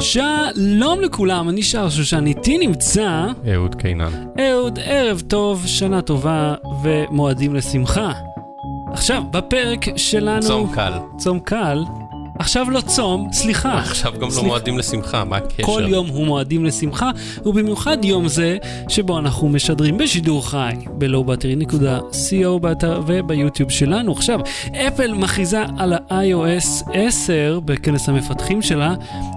שלום לכולם, אני שר שושן, איתי נמצא אהוד קינן. אהוד, ערב טוב, שנה טובה ומועדים לשמחה. עכשיו, בפרק שלנו... צום קל. צום קל. עכשיו לא צום, סליחה. עכשיו גם לא סליחה. מועדים לשמחה, מה הקשר? כל יום הוא מועדים לשמחה, ובמיוחד יום זה שבו אנחנו משדרים בשידור חי ב-lowbattery.co באתר וביוטיוב שלנו. עכשיו, אפל מכריזה על ה-iOS 10 בכנס המפתחים שלה,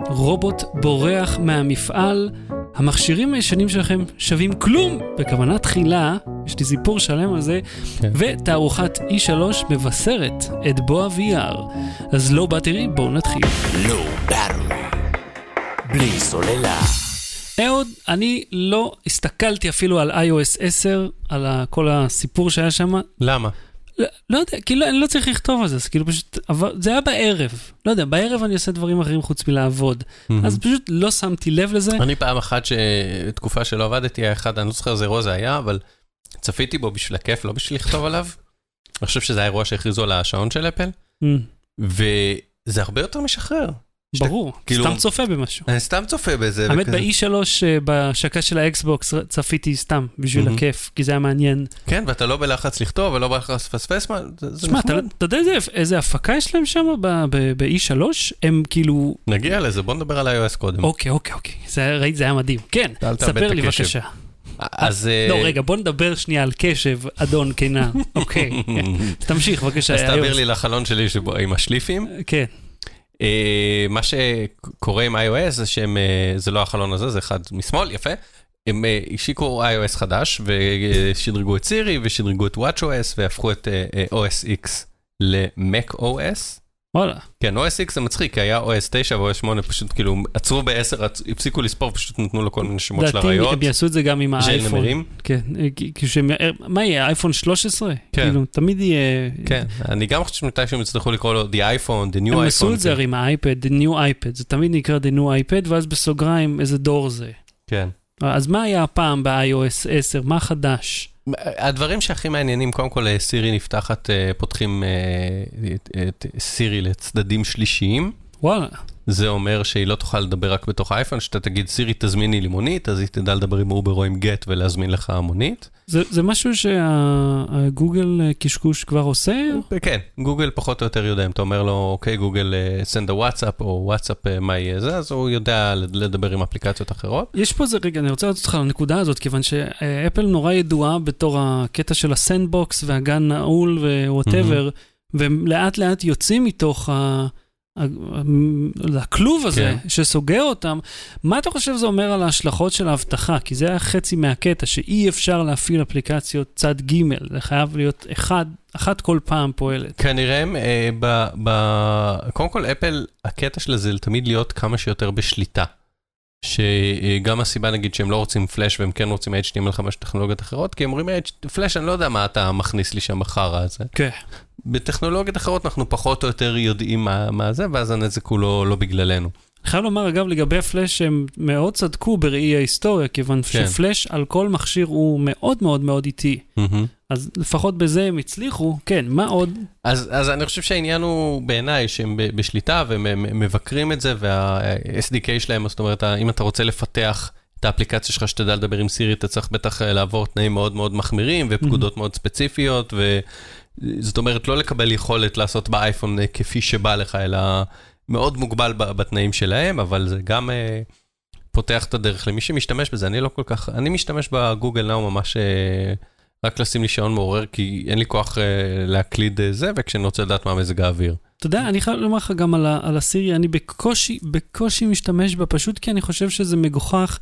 רובוט בורח מהמפעל. המכשירים הישנים שלכם שווים כלום, בכוונה תחילה, יש לי סיפור שלם על זה, כן. ותערוכת E3 מבשרת את בוא ה-VR. אז לא באטרי, בואו נתחיל. לואו באטרי. בלי סוללה. אהוד, אני לא הסתכלתי אפילו על iOS 10, על כל הסיפור שהיה שם. למה? לא, לא יודע, כאילו, אני לא צריך לכתוב על זה, אז כאילו פשוט, עבר, זה היה בערב. לא יודע, בערב אני עושה דברים אחרים חוץ מלעבוד. אז פשוט לא שמתי לב לזה. אני פעם אחת, תקופה שלא עבדתי, היה אחד, אני לא זוכר איזה אירוע זה היה, אבל צפיתי בו בשביל הכיף, לא בשביל לכתוב עליו. אני חושב שזה האירוע שהכריזו על השעון של אפל, אמ, וזה הרבה יותר משחרר. ברור, כאילו- סתם צופה במשהו. אני סתם צופה בזה. האמת, וכזה- ב-E3 אה, בהשקה של האקסבוקס צפיתי סתם בשביל מהמם. הכיף, כי זה היה מעניין. כן, ואתה לא בלחץ לכתוב ולא בלחץ לפספס, מה, זה זה שמע, אתה נחמד. אתה יודע איזה- איזה הפקה יש להם שם ב-E3? הם כאילו... נגיע לזה, בוא נדבר על iOS קודם. אוקיי, אוקיי, אוקיי. זה ראית, זה היה מדהים. כן, ספר לי. בבקשה. אז... אה, לא, רגע, בוא נדבר שנייה על קשב, אדון קינן. אוקיי. אז תמשיך, בבקשה. אז תעביר. לי לחלון שלי עם השליפים. כן. אה, מה שקורה עם iOS זה שהם, אה, זה לא החלון הזה, זה אחד משמאל, יפה. הם אה, השיקו iOS חדש ושדרגו את סירי ושדרגו את WatchOS והפכו את OS X ל-Mac OS. וואלה. כן, OS X זה מצחיק, כי היה OS 9 ו-OS 8 פשוט כאילו עצרו ב-10, הפסיקו לספור, פשוט נתנו לו כל מיני שמות של אריות. הם יעשו את זה גם עם האייפון. כן, אה, כי- כי שהם- אה, מה יהיה, אייפון 13? כן. כאילו, תמיד יהיה... כן, אני גם חושב שמתישהו יצטרכו לקרוא לו The iPhone, The New iPhone. הם עשו את זה. הרי עם האייפד, The New iPad, זה תמיד נקרא The New iPad, ואז בסוגריים איזה דור זה. כן. אז מה היה הפעם ב-iOS 10? מה חדש? הדברים שהכי מעניינים, קודם כל אה, סירי נפתחת, אה, פותחים אה, את- את סירי לצדדים שלישיים. וואלה. זה אומר שהיא לא תוכל לדבר רק בתוך האייפון, שאתה תגיד סירי תזמיני לי מונית, אז היא תדע לדבר עם אובר או עם גט ולהזמין לך מונית. זה, זה משהו שהגוגל אה, קשקוש כבר עושה? כן, גוגל פחות או יותר יודע, אם אתה אומר לו, אוקיי גוגל, אה, send a וואטסאפ או וואטסאפ, אה, מה יהיה זה, אז הוא יודע לדבר עם אפליקציות אחרות. יש פה איזה רגע, אני רוצה לעשות אותך לנקודה הזאת, כיוון שאפל נורא ידועה בתור הקטע של ה sandbox והגן נעול ו whatever, והם לאט לאט יוצאים מתוך ה... הכלוב הזה כן. שסוגר אותם, מה אתה חושב זה אומר על ההשלכות של האבטחה? כי זה היה חצי מהקטע, שאי אפשר להפעיל אפליקציות צד ג', זה חייב להיות אחד, אחת כל פעם פועלת. כנראה, אה, ב, ב, קודם כל אפל, הקטע של זה תמיד להיות כמה שיותר בשליטה. שגם הסיבה נגיד שהם לא רוצים פלאש והם כן רוצים HTML5 טכנולוגיות אחרות, כי הם אומרים פלאש אני לא יודע מה אתה מכניס לי שם בחרא הזה. כן. בטכנולוגיות אחרות אנחנו פחות או יותר יודעים מה, מה זה, ואז הנזק הוא לא, לא בגללנו. אני חייב לומר, אגב, לגבי פלאש, הם מאוד צדקו בראי ההיסטוריה, כיוון כן. שפלאש על כל מכשיר הוא מאוד מאוד מאוד איטי. אז לפחות בזה הם הצליחו. כן, מה עוד? אז, אז אני חושב שהעניין הוא בעיניי שהם בשליטה והם הם מבקרים את זה וה-SDK שלהם, זאת אומרת, אם אתה רוצה לפתח את האפליקציה שלך שתדע לדבר עם סירי, אתה צריך בטח אה, לעבור תנאים מאוד מאוד מחמירים ופקודות מאוד ספציפיות, וזאת אומרת, לא לקבל יכולת לעשות באייפון אה, כפי שבא לך, אלא מאוד מוגבל בתנאים שלהם, אבל זה גם אה, פותח את הדרך למי שמשתמש בזה. אני לא כל כך, אני משתמש בגוגל נאו ממש... אה, רק לשים לי שעון מעורר, כי אין לי כוח להקליד זה, וכשאני רוצה לדעת מה מזג האוויר. אתה יודע, אני חייב לומר לך גם על, על הסירי, אני בקושי, בקושי משתמש בה, פשוט כי אני חושב שזה מגוחך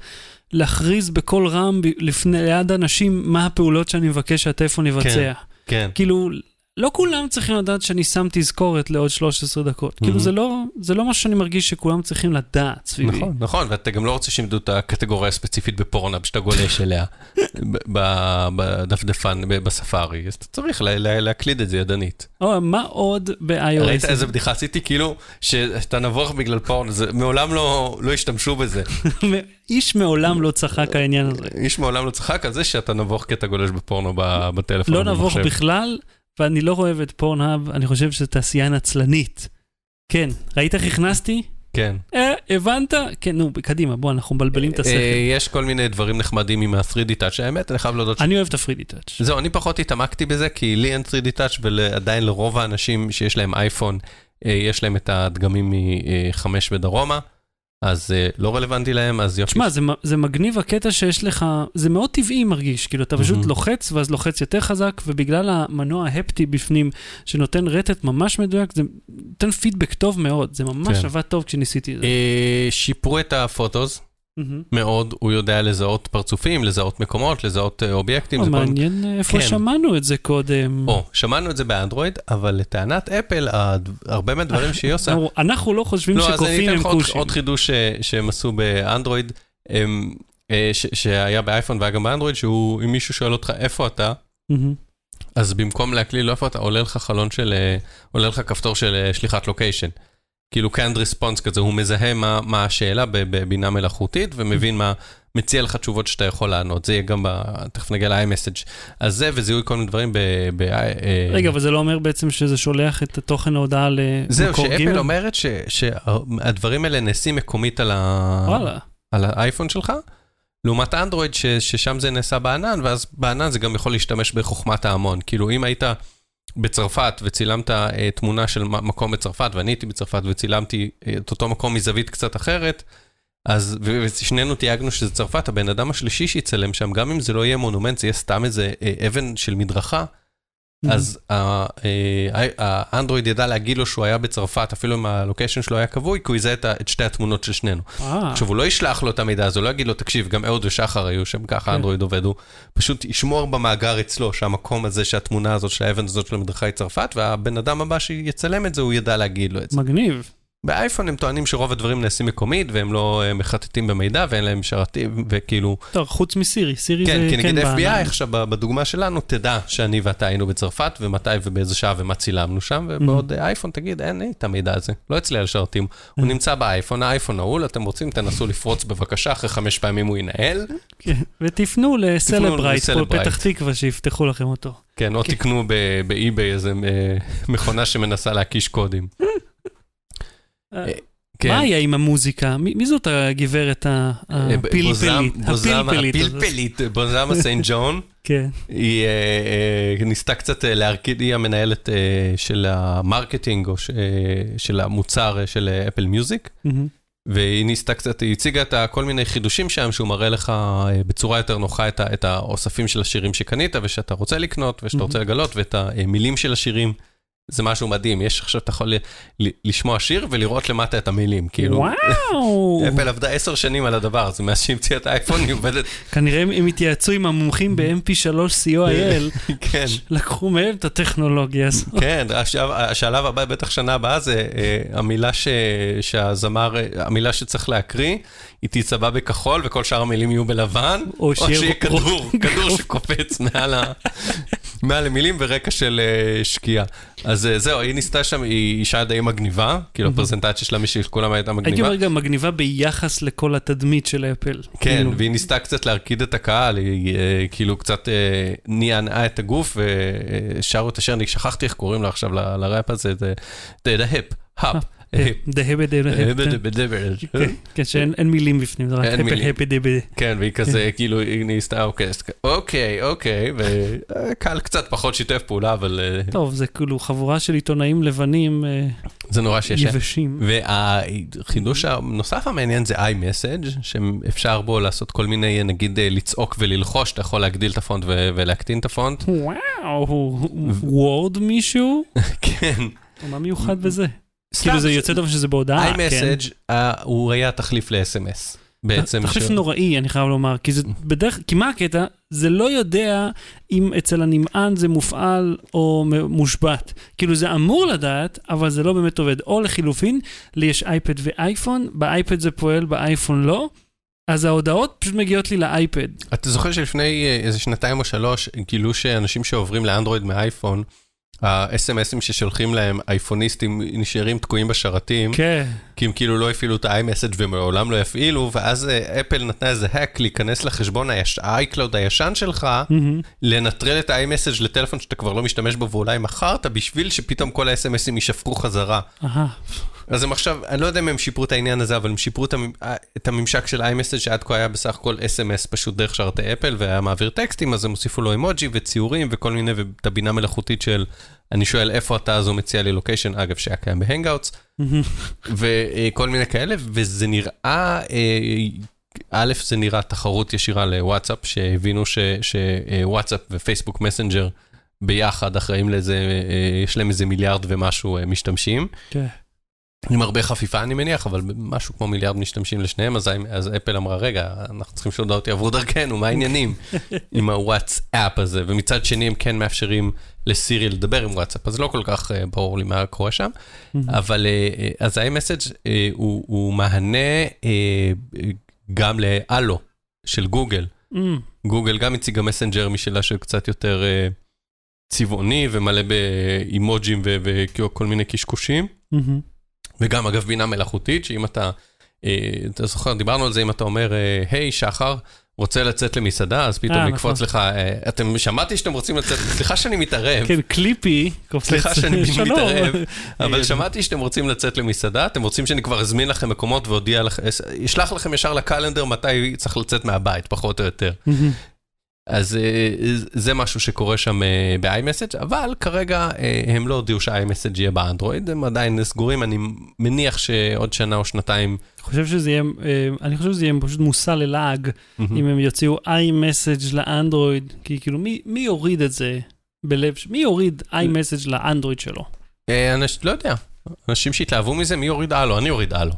להכריז בקול רם לפני, ליד אנשים מה הפעולות שאני מבקש שהטלפון יבצע. כן. כאילו, לא כולם צריכים לדעת שאני שם תזכורת לעוד 13 דקות. כאילו, Mhm. זה לא, זה לא משהו שאני מרגיש שכולם צריכים לדעת סביבי. נכון, נכון, ואתה גם לא רוצה שימדו את הקטגוריה הספציפית בפורנאפ שאתה גולש אליה ב- ב- בדפדפן, ב- בספארי, אז אתה צריך לה- לה- להקליד את זה ידנית. או, מה עוד ב-iOS? ראית איזה בדיחה עשיתי? כאילו, שאתה נבוך בגלל פורנו, זה מעולם לא לא השתמשו בזה. איש מעולם לא צחק העניין הזה. איש מעולם לא צחק על זה שאתה נבוך כי אתה גולש בפורנו בטלפון. לא נבוך. בכלל, ואני לא אוהב את פורנהאב, אני חושב שזו תעשייה נצלנית. כן, ראית איך הכנסתי? כן. אה, הבנת? כן, נו, קדימה, בוא, אנחנו מבלבלים את השכל. אה, יש כל מיני דברים נחמדים עם ה-3D touch, האמת, אני חייב להודות ש... אני אוהב את הפרידי טאץ'. זהו, אני פחות התעמקתי בזה, כי לי אין 3D touch, ועדיין לרוב האנשים שיש להם אייפון, אה, יש להם את הדגמים מ-5 ודרומה, אז אה, לא רלוונטי להם, אז יופי. תשמע, זה, זה מגניב הקטע שיש לך, זה מאוד טבעי מרגיש, כאילו אתה פשוט מהמם. לוחץ ואז לוחץ יותר חזק, ובגלל המנוע ההפטי בפנים, שנותן רטט ממש מדויק, זה נותן פידבק טוב מאוד, זה ממש כן. עבד טוב כשניסיתי את זה. אה, שיפרו את הפוטוס מהמם. מאוד, הוא יודע לזהות פרצופים, לזהות מקומות, לזהות אה, אובייקטים. או, כל- מעניין אה, איפה כן. שמענו את זה קודם. או, שמענו את זה באנדרואיד, אבל לטענת אפל, הד- הרבה מהדברים שהיא עושה... אנחנו- לא חושבים לא, אז אני שקופים אתן הם לך עוד- כושים. חידוש ש- שהם עשו באנדרואיד, הם, אה, ש- שהיה באייפון והיה גם באנדרואיד, שהוא, אם מישהו שואל אותך איפה אתה, מהמם. אז במקום להקליל לא איפה אתה, עולה לך חלון של, אה, עולה לך כפתור של אה, שליחת לוקיישן. כאילו canned response כזה, הוא מזהה מה, מה השאלה בבינה מלאכותית ומבין מה, מציע לך תשובות שאתה יכול לענות. זה יהיה גם, ב, תכף נגיע ל-iMessage. אז זה וזיהוי כל מיני דברים ב... ב אה, רגע, אבל זה לא אומר בעצם שזה שולח את תוכן ההודעה זהו, למקור ג'? שאפל אומרת ש- שהדברים האלה נעשים מקומית על, ה... וואלה. על האייפון שלך, לעומת אנדרואיד ש- ששם זה נעשה בענן, ואז בענן זה גם יכול להשתמש בחוכמת ההמון. כאילו אם היית בצרפת וצילמת אה, תמונה של מקום בצרפת, ואני הייתי בצרפת וצילמתי אה, את אותו מקום מזווית קצת אחרת, אז, ושנינו תייגנו שזה צרפת, הבן אדם השלישי שיצלם שם, גם אם זה לא יהיה מונומנט, זה יהיה סתם איזה אה, אבן של מדרכה, אז ה- אה, האנדרואיד ידע להגיד לו שהוא היה בצרפת, אפילו אם הלוקיישן שלו היה כבוי, כי הוא יזהה את שתי התמונות של שנינו. אה, עכשיו, הוא לא ישלח לו את המידע הזה, הוא לא יגיד לו, תקשיב, גם אהוד ושחר היו שם, ככה כן. אנדרואיד עובד, הוא פשוט ישמור במאגר אצלו, שהמקום הזה, שהתמונה הזאת של האבן הזאת של המדרכה היא צרפת, והבן אדם הבא שיצלם את זה, הוא ידע להגיד לו את זה. מגניב. באייפון הם טוענים שרוב הדברים נעשים מקומית, והם לא אה, מחטטים במידע, ואין להם שרתים, וכאילו... טוב, חוץ מסירי, סירי כן, זה כי נגיד בענן. FBI עכשיו בדוגמה שלנו, תדע שאני ואתה היינו בצרפת, ומתי ובאיזה שעה ומה צילמנו שם, ובעוד אה, אייפון תגיד, אין לי את המידע הזה, לא אצלי על שרתים. הוא נמצא באייפון, האייפון נעול, אתם רוצים, תנסו לפרוץ בבקשה, אחרי חמש פעמים הוא ינהל. כן, ותפנו לסלברייט, פה. פתח תקווה, שיפתחו לכם אותו. כן, או כן. תקנו ב eBay איזה אה, מכונה שמנסה להקיש קודים. כן. מה היה עם המוזיקה? מי מי זאת הגברת הפלפלית? הפלפלית. הפלפלית, בוזמה סיינט ג'ון. כן. היא אה, אה, ניסתה קצת אה, להרקיד, היא המנהלת של ה marketing או של המוצר של אפל מיוזיק. והיא ניסתה קצת, היא הציגה את כל מיני חידושים שם, שהוא מראה לך בצורה יותר נוחה את האוספים של השירים שקנית ושאתה רוצה לקנות ושאתה רוצה לגלות, ואת המילים של השירים. זה משהו מדהים, יש עכשיו, אתה יכול לשמוע שיר ולראות למטה את המילים, כאילו. וואו. אפל עבדה עשר שנים על הדבר הזה, מאז שהמציאה את האייפון היא עובדת, כנראה הם- התייעצו עם המומחים ב-MP3 co.il, כן. לקחו מהם את הטכנולוגיה הזאת. כן, השלב, הבא, בטח שנה הבאה, זה אה, המילה שהזמר, המילה שצריך להקריא, היא תצבע בכחול וכל שאר המילים יהיו בלבן, או שיהיה כדור, כדור שקופץ מעל, ה, מעל המילים ורקע של אה, שקיעה. אז אה, זהו, היא ניסתה שם, היא אישה די מגניבה, כאילו הפרזנטציה שלה, מי שכולם הייתה הייתי מגניבה. אומר גם מגניבה ביחס לכל התדמית של אפל. כן, כאילו, והיא ניסתה קצת להרקיד את הקהל, היא אה, כאילו קצת נענעה את הגוף ושרו את השיר, אני שכחתי איך קוראים לה עכשיו לראפ הזה, זה The Hip, Hop, דהבה דהבה. כן, כן, שאין מילים בפנים, זה רק. הפל דהבה. כן, והיא כזה, כאילו, היא ניסתה, אוקיי, אז כ- אוקיי, אוקיי, וקהל קצת פחות שיתף פעולה, אבל אה, טוב, זה כאילו חבורה של עיתונאים לבנים אה, זה נורא שיש. יבשים. והחידוש הנוסף המעניין זה iMessage, שאפשר בו לעשות כל מיני, נגיד, אה, לצעוק וללחוש, אתה יכול להגדיל את הפונט ולהקטין את הפונט. וואו, וורד מישהו? כן. מה מיוחד בזה? כאילו זה יוצא טוב שזה בהודעה, כן. iMessage, אה, הוא היה תחליף ל-SMS. בעצם. תחליף ש- נוראי, אני חייב לומר, כי זה בדרך, כי מה הקטע? זה לא יודע אם אצל הנמען זה מופעל או מושבת. כאילו זה אמור לדעת, אבל זה לא באמת עובד. או לחילופין, לי יש אייפד ואייפון, באייפד זה פועל, באייפון לא. אז ההודעות פשוט מגיעות לי לאייפד. אתה זוכר שלפני אה, איזה שנתיים או שלוש, גילו שאנשים שעוברים לאנדרואיד מאייפון, ה-SMSים ששולחים להם אייפוניסטים נשארים תקועים בשרתים, כן. כי הם כאילו לא הפעילו את ה-iMessage ומעולם לא יפעילו, ואז אה, אפל נתנה איזה האק להיכנס לחשבון ה-iCloud הישן שלך, מהמם. לנטרל את ה-iMessage לטלפון שאתה כבר לא משתמש בו ואולי מכרת, בשביל שפתאום כל ה-SMSים יישפכו חזרה. אז הם עכשיו, אני לא יודע אם הם שיפרו את העניין הזה, אבל הם שיפרו את, המ... את הממשק של iMessage, שעד כה היה בסך הכל SMS פשוט דרך שרתי אפל, והיה מעביר טקסטים, אז הם הוסיפו לו אמוג'י וציורים וכל מיני, ואת הבינה מלאכותית של, אני שואל איפה אתה, אז הוא מציע לי location, אגב, שהיה קיים בהנגאוטס, וכל מיני כאלה, וזה נראה, אה, א', זה נראה תחרות ישירה לוואטסאפ, שהבינו שוואטסאפ ופייסבוק מסנג'ר ביחד אחראים לזה, אה, יש להם איזה מיליארד ומשהו אה, משתמשים. כן. עם הרבה חפיפה אני מניח, אבל משהו כמו מיליארד משתמשים לשניהם, אז, אז אפל אמרה, רגע, אנחנו צריכים שהודעות יעברו דרכנו, מה העניינים עם הוואטסאפ הזה? ומצד שני הם כן מאפשרים לסירי לדבר עם וואטסאפ, אז לא כל כך uh, ברור לי מה קורה שם, אבל uh, אז ה-iMessage uh, הוא, הוא מהנה uh, גם לאלו של גוגל. גוגל גם הציגה מסנג'ר משלה של קצת יותר uh, צבעוני ומלא באימוג'ים וכל מיני קשקושים. וגם אגב בינה מלאכותית, שאם אתה, אה, אתה זוכר, דיברנו על זה, אם אתה אומר, אה, היי שחר, רוצה לצאת למסעדה, אז פתאום אה, יקפוץ נכון. לך, אה, אתם שמעתי שאתם רוצים לצאת, סליחה שאני מתערב, כן, קליפי. קופץ. סליחה שאני. מתערב, אבל אה, שמעתי שאתם רוצים לצאת למסעדה, אתם רוצים שאני כבר אזמין לכם מקומות ואודיע לכם, אשלח לכם ישר לקלנדר מתי צריך לצאת מהבית, פחות או יותר. אז אה, זה משהו שקורה שם אה, ב-iMessage, אבל כרגע אה, הם לא הודיעו שה-iMessage יהיה באנדרואיד, הם עדיין סגורים, אני מניח שעוד שנה או שנתיים, אני חושב שזה יהיה, אה, אני חושב שזה יהיה פשוט מושא ללעג, אם הם יוציאו iMessage לאנדרואיד, כי כאילו מי, מי יוריד את זה בלב, מי יוריד iMessage לאנדרואיד שלו? אה, אנש, לא יודע, אנשים שהתלהבו מזה, מי יוריד הלו? אני אוריד הלו.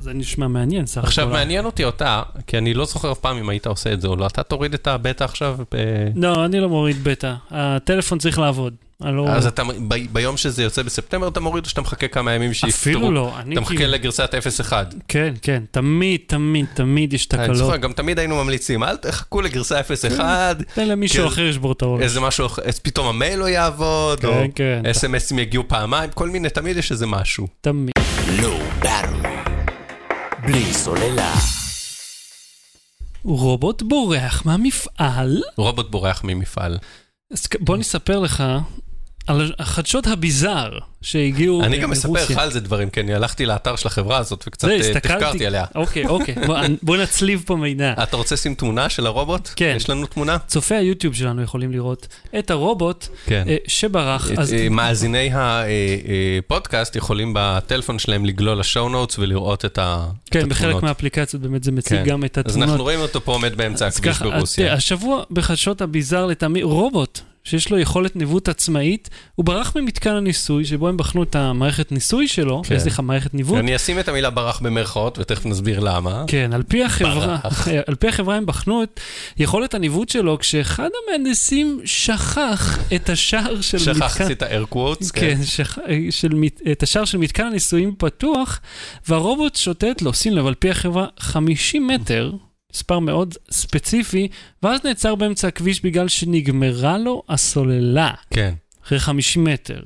זה נשמע מעניין, סך עכשיו הכל. מעניין אותי אותה, כי אני לא זוכר אף פעם אם היית עושה את זה או לא, אתה תוריד את הבטא עכשיו, ב... לא, אני לא מוריד בטא, הטלפון צריך לעבוד. אני לא... אז אתה, ב, ביום שזה יוצא בספטמבר אתה מוריד או שאתה מחכה כמה ימים שיפתרו? אפילו לא, אני אתה מחכה כאילו... לגרסת 0.1. כן, כן, תמיד, תמיד, תמיד יש אני תקלות. זוכר, גם תמיד היינו ממליצים, אל תחכו לגרסה 0.1, תן למישהו כן. אחר לשבור את הראש. איזה משהו, אחר, אז פתאום המייל לא יעבוד, או כן, כן, אס.אם.אסים יגיעו פעמיים, כל מיני, תמיד יש איזה משהו. תמיד. בלי סוללה. רובוט בורח מהמפעל. רובוט בורח ממפעל. אז בוא נספר לך על החדשות הביזאר שהגיעו אני אה, גם מספר מרוסיה. לך על זה דברים, כי אני הלכתי לאתר של החברה הזאת וקצת זה, אה. תחקרתי עליה. אוקיי, אוקיי, בוא- נצליב פה מידע. אתה רוצה לשים תמונה של הרובוט? כן. יש לנו תמונה? צופי היוטיוב שלנו יכולים לראות את הרובוט כן. אה, שברח. אז אה, מאזיני הפודקאסט יכולים בטלפון שלהם לגלול לשואו נוטס ולראות את ה- את כן, בחלק התמונות. מהאפליקציות באמת זה מציג כן. גם את אז התמונות. אנחנו רואים אותו פה עומד באמצע אז הכביש אז ברוסיה. השבוע בחדשות הביזאר לטעמי רובוט שיש לו יכולת ניווט עצמאית, הוא ברח ממתקן הניסוי שבו הם בחנו את המערכת ניסוי שלו, כן. סליחה, מערכת ניווט. אני אשים את המילה ברח במרכאות, ותכף נסביר למה. כן, על פי החברה. על פי החברה הם בחנו את יכולת הניווט שלו, כשאחד המהנדסים שכח את השער של מתקן... שכח, עשית air quotes, כן. כן, שכ... של... את השער של מתקן הניסויים פתוח, והרובוט שוטט לו, שים לב, על פי החברה, 50 מטר, מספר מאוד ספציפי, ואז נעצר באמצע הכביש בגלל שנגמרה לו הסוללה. כן. אחרי 50 מטר.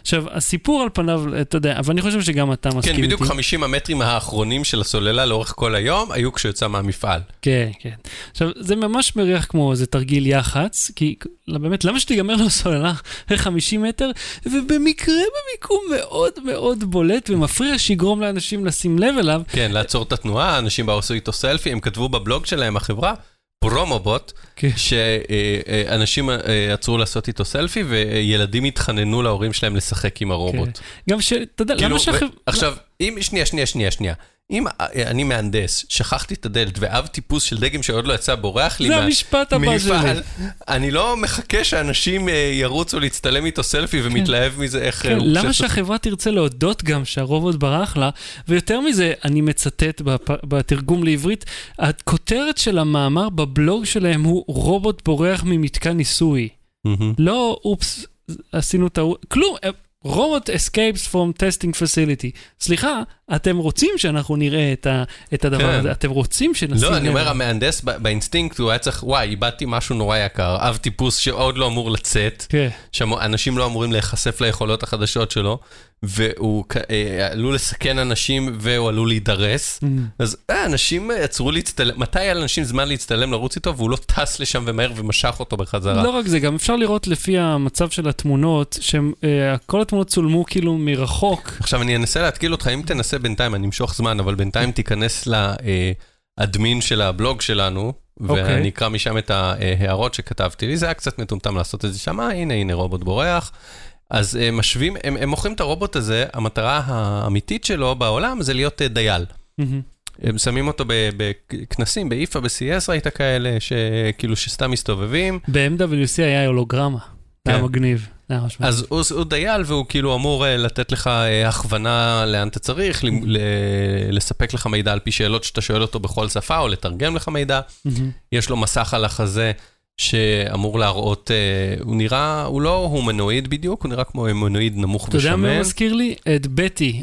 עכשיו, הסיפור על פניו, אתה יודע, אבל אני חושב שגם אתה מסכים כן, איתי. בדיוק 50 המטרים האחרונים של הסוללה לאורך כל היום היו כשהוא יצא מהמפעל. כן, כן. עכשיו, זה ממש מריח כמו איזה תרגיל יח"צ, כי לא, באמת, למה שתיגמר לו סוללה אחרי 50 מטר, ובמקרה במיקום מאוד מאוד בולט ומפריע שיגרום לאנשים לשים לב אליו. כן, לעצור את התנועה, אנשים באו עשו איתו סלפי, הם כתבו בבלוג שלהם, החברה, פרומובוט, כן. שאנשים עצרו לעשות איתו סלפי, וילדים התחננו להורים שלהם לשחק עם הרובוט. גם ש... אתה יודע, כאילו, למה שהחברה... ו- עכשיו, אם, שנייה, שנייה, שנייה, שנייה. אם אה, אני מהנדס, שכחתי את הדלת, ואב טיפוס של דגם שעוד לא יצא בורח לי זה מה- המשפט הבא שלי. אני לא מחכה שאנשים אה, ירוצו להצטלם איתו סלפי ומתלהב מזה איך... אה, כן, למה שהחברה תרצה להודות גם שהרובוט ברח לה? ויותר מזה, אני מצטט בתרגום לעברית, הכותרת של המאמר בבלוג שלהם הוא רובוט בורח ממתקן ניסוי. לא, אופס, עשינו טעות, כלום, robot escapes from testing facility. סליחה, אתם רוצים שאנחנו נראה את, ה, את הדבר כן. הזה, אתם רוצים שנשים לא, אני. אומר, המהנדס ב- באינסטינקט, הוא היה צריך, וואי, איבדתי משהו נורא יקר, אב טיפוס שעוד לא אמור לצאת, כן, שאנשים לא אמורים להיחשף ליכולות החדשות שלו, והוא אה, עלול לסכן אנשים והוא עלול להידרס. אז אה, אנשים עצרו להצטלם, מתי היה לאנשים זמן להצטלם לרוץ איתו והוא לא טס לשם ומהר ומשך אותו בחזרה? לא רק זה, גם אפשר לראות לפי המצב של התמונות, שכל התמונות צולמו כאילו מרחוק. עכשיו אני אנסה להתקיל אותך, אם תנסה בינתיים, אני אמשוך זמן, אבל בינתיים תיכנס לאדמין של הבלוג שלנו, אוקיי. ואני אקרא משם את ההערות שכתבתי לי, זה היה קצת מטומטם לעשות את זה שם, אה, הנה, הנה רובוט בורח. אז הם משווים, הם, הם מוכרים את הרובוט הזה, המטרה האמיתית שלו בעולם זה להיות אה, דייל. מהמם. הם שמים אותו בכנסים, באיפה, ב-CS ראית כאלה, שכאילו שסתם מסתובבים. ב-MWC היה הולוגרמה, כן. היה מגניב. אז הוא, הוא דייל והוא כאילו אמור אה, לתת לך אה, הכוונה לאן אתה צריך, ל- לספק לך מידע על פי שאלות שאתה שואל אותו בכל שפה, או לתרגם לך מידע. מהמם. יש לו מסך על החזה שאמור להראות, אה, הוא נראה, הוא לא הומנואיד בדיוק, הוא נראה כמו הומנואיד נמוך אתה יודע מה הוא ושמן. מזכיר לי? את בטי,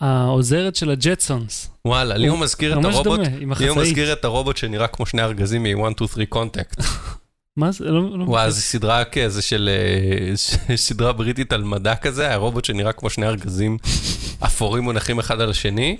העוזרת של הג'טסונס. וואלה, לי הוא מזכיר את הרובוט, לי הוא. מזכיר את הרובוט שנראה כמו שני ארגזים מ-1, 2, 3 Contact. מה זה? לא... לא- וואי, זו סדרה כזה של, אה, סדרה בריטית על מדע כזה, היה רובוט שנראה כמו שני ארגזים אפורים מונחים אחד על השני,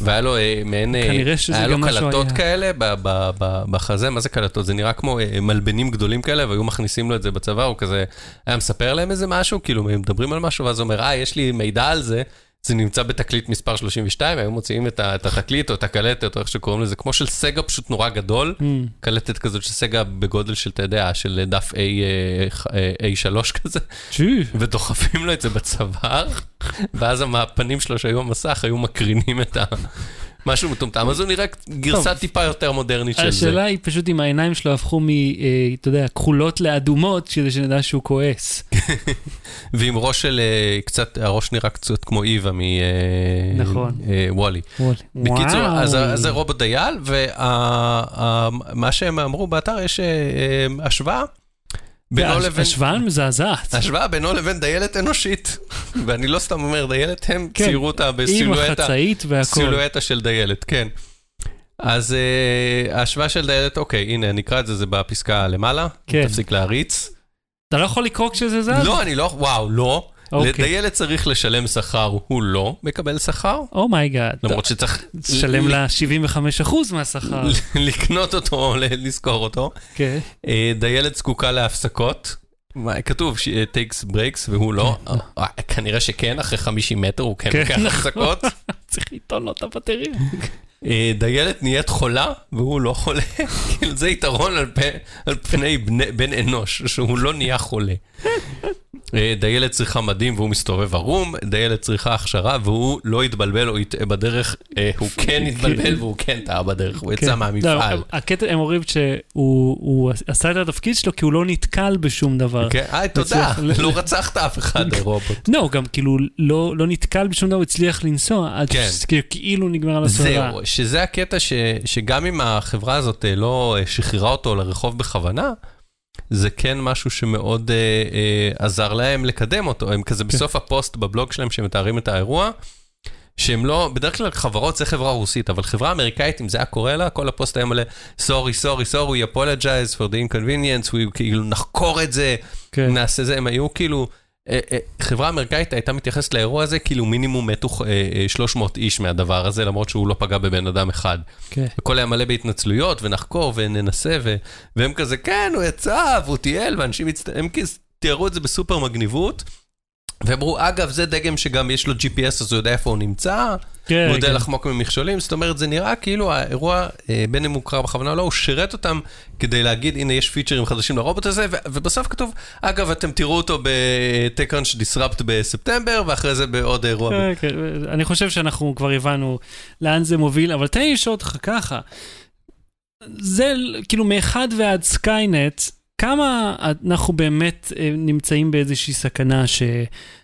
והיה לו אה, מעין, אה, כנראה שזה היה גם לו מה שהוא קלטות היה. כאלה ב- ב- ב- בחזה, מה זה קלטות? זה נראה כמו מלבנים גדולים כאלה, והיו מכניסים לו את זה בצבא, הוא כזה היה מספר להם איזה משהו, כאילו מדברים על משהו, ואז הוא אומר, אה, יש לי מידע על זה. זה נמצא בתקליט מספר 32, היו מוציאים את ה- את התקליט או את הקלטת, או איך שקוראים לזה, כמו של סגה פשוט נורא גדול, מהמם. קלטת כזאת של סגה בגודל של, אתה יודע, של דף A, אה, A3 כזה. ודוחפים לו את זה בצוואר, ואז הפנים שלו שהיו המסך היו מקרינים את ה... משהו מטומטם, אז הוא נראה גרסה. טיפה יותר מודרנית של זה. השאלה היא פשוט אם העיניים שלו הפכו מ... אה, אתה יודע, כחולות לאדומות, כדי שנדע שהוא כועס. ועם ראש של, אה, קצת, הראש נראה קצת כמו איווה נכון. מוולי. בקיצור, אז זה רובוט דייל, ומה שהם אמרו באתר, יש אה, אה, השוואה בינו לבין... השוואה מזעזעת. השוואה בינו לבין דיילת אנושית. ואני לא סתם אומר דיילת, הם כן, ציירו אותה עם בסילואטה, החצאית והכל. סילואטה של דיילת, כן. אז אה, ההשוואה של דיילת, אוקיי, הנה, נקרא את זה, זה בפסקה למעלה. כן. תפסיק להריץ. אתה לא יכול לקרוא כשזה זז? לא, אני לא, וואו, לא. אוקיי. לדיילת צריך לשלם שכר, הוא לא מקבל שכר, oh my god. למרות שצריך תשלם ל- לה 75% מהשכר. לקנות אותו, ל- לשכור אותו. כן. אה, דיילת זקוקה להפסקות. כתוב ש- takes breaks והוא לא, אה, כנראה שכן, אחרי 50 מטר הוא כן כן, לוקח. הפסקות. צריך לטעון לו את הבטריה. אה, דיילת נהיית חולה והוא לא חולה, כאילו זה יתרון על פני בן אנוש, שהוא לא נהיה חולה. אה, דיילת צריכה מדים והוא מסתובב ערום, דיילת צריכה הכשרה והוא לא יתבלבל או יטעה בדרך, אה, הוא כן יתבלבל והוא כן טעה בדרך, הוא יצא כן. מהמפעל. לא, הקטע, הם אומרים שהוא הוא עשה את התפקיד שלו כי הוא לא נתקל בשום דבר. כן, היי, תודה, לא רצחת אף אחד, הרובוט. לא, גם כאילו לא לא נתקל בשום דבר, הוא הצליח לנסוע עד כן. שכאילו נגמר על הסביבה. זהו, שזה הקטע שגם אם החברה הזאת אה, לא אה, שחררה אותו לרחוב בכוונה, זה כן משהו שמאוד אה, אה, עזר להם לקדם אותו. הם כזה בסוף הפוסט בבלוג שלהם שמתארים את האירוע, שהם לא, בדרך כלל חברות זה חברה רוסית, אבל חברה אמריקאית, אם זה היה קורה לה, כל הפוסט היה מלא, sorry, sorry, sorry, we apologize for the inconvenience, we כאילו נחקור את זה, כן. נעשה זה, הם היו כאילו, חברה אמריקאית הייתה מתייחסת לאירוע הזה כאילו מינימום מתו אה, אה, 300 איש מהדבר הזה, למרות שהוא לא פגע בבן אדם אחד. כן. הכל היה מלא בהתנצלויות, ונחקור וננסה, ו... והם כזה, כן, הוא יצא, והוא טייל, ואנשים הצט... הם כאילו תיארו את זה בסופר מגניבות. ואמרו, אגב, זה דגם שגם יש לו GPS, אז הוא יודע איפה הוא נמצא, כן, הוא יודע כן. לחמוק ממכשולים, זאת אומרת, זה נראה כאילו האירוע, אה, בין אם הוא קרא בכוונה או לא, הוא שירת אותם כדי להגיד, הנה, יש פיצ'רים חדשים לרובוט הזה, ו- ובסוף כתוב, אגב, אתם תראו אותו ב-TechCrunch Disrupt בספטמבר, ואחרי זה בעוד אירוע. כן, כן, אני חושב שאנחנו כבר הבנו לאן זה מוביל, אבל תן לי לשאול אותך ככה, זה כאילו מאחד ועד Skynet, כמה אנחנו באמת אה, נמצאים באיזושהי סכנה ש,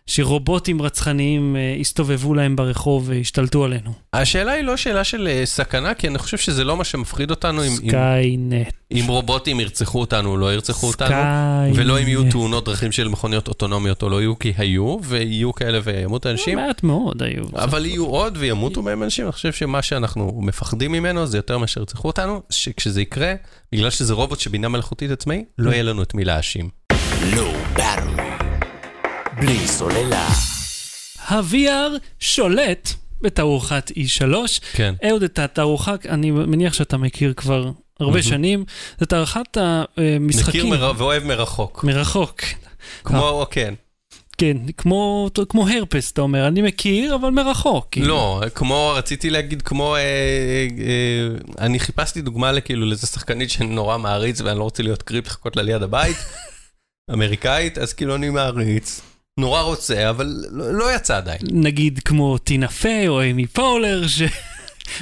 שרובוטים רצחניים אה, יסתובבו להם ברחוב וישתלטו עלינו? השאלה היא לא שאלה של אה, סכנה, כי אני חושב שזה לא מה שמפחיד אותנו, אם- אם- Skynet. אם רובוטים ירצחו אותנו או לא ירצחו אותנו. Skynet. ולא אם יהיו תאונות דרכים של מכוניות אוטונומיות או לא יהיו, כי היו, ויהיו כאלה וימותו אנשים. מעט מאוד היו. אבל יהיו עוד וימותו מהם אנשים, אני חושב שמה שאנחנו מפחדים ממנו זה יותר מאשר ירצחו אותנו, שכשזה יקרה, בגלל שזה רובוט שבינה מלאכותית עצמאי, לא יהיה לנו את מי להאשים. בלי סוללה. ה-VR שולט בתערוכת E3. כן. אהוד, את התערוכה, אני מניח שאתה מכיר כבר הרבה. שנים, זו תערוכת המשחקים. מכיר מר... ואוהב מרחוק. מרחוק. כמו, כן. כן, כמו, כמו הרפס, אתה אומר, אני מכיר, אבל מרחוק. כאילו. לא, כמו, רציתי להגיד, כמו, אה, אה, אני חיפשתי דוגמה לכאילו לאיזה שחקנית שנורא מעריץ ואני לא רוצה להיות קריפ לחכות לה ליד הבית, אמריקאית, אז כאילו אני מעריץ, נורא רוצה, אבל לא, לא יצא עדיין. נגיד כמו טינה פיי או אמי פולר,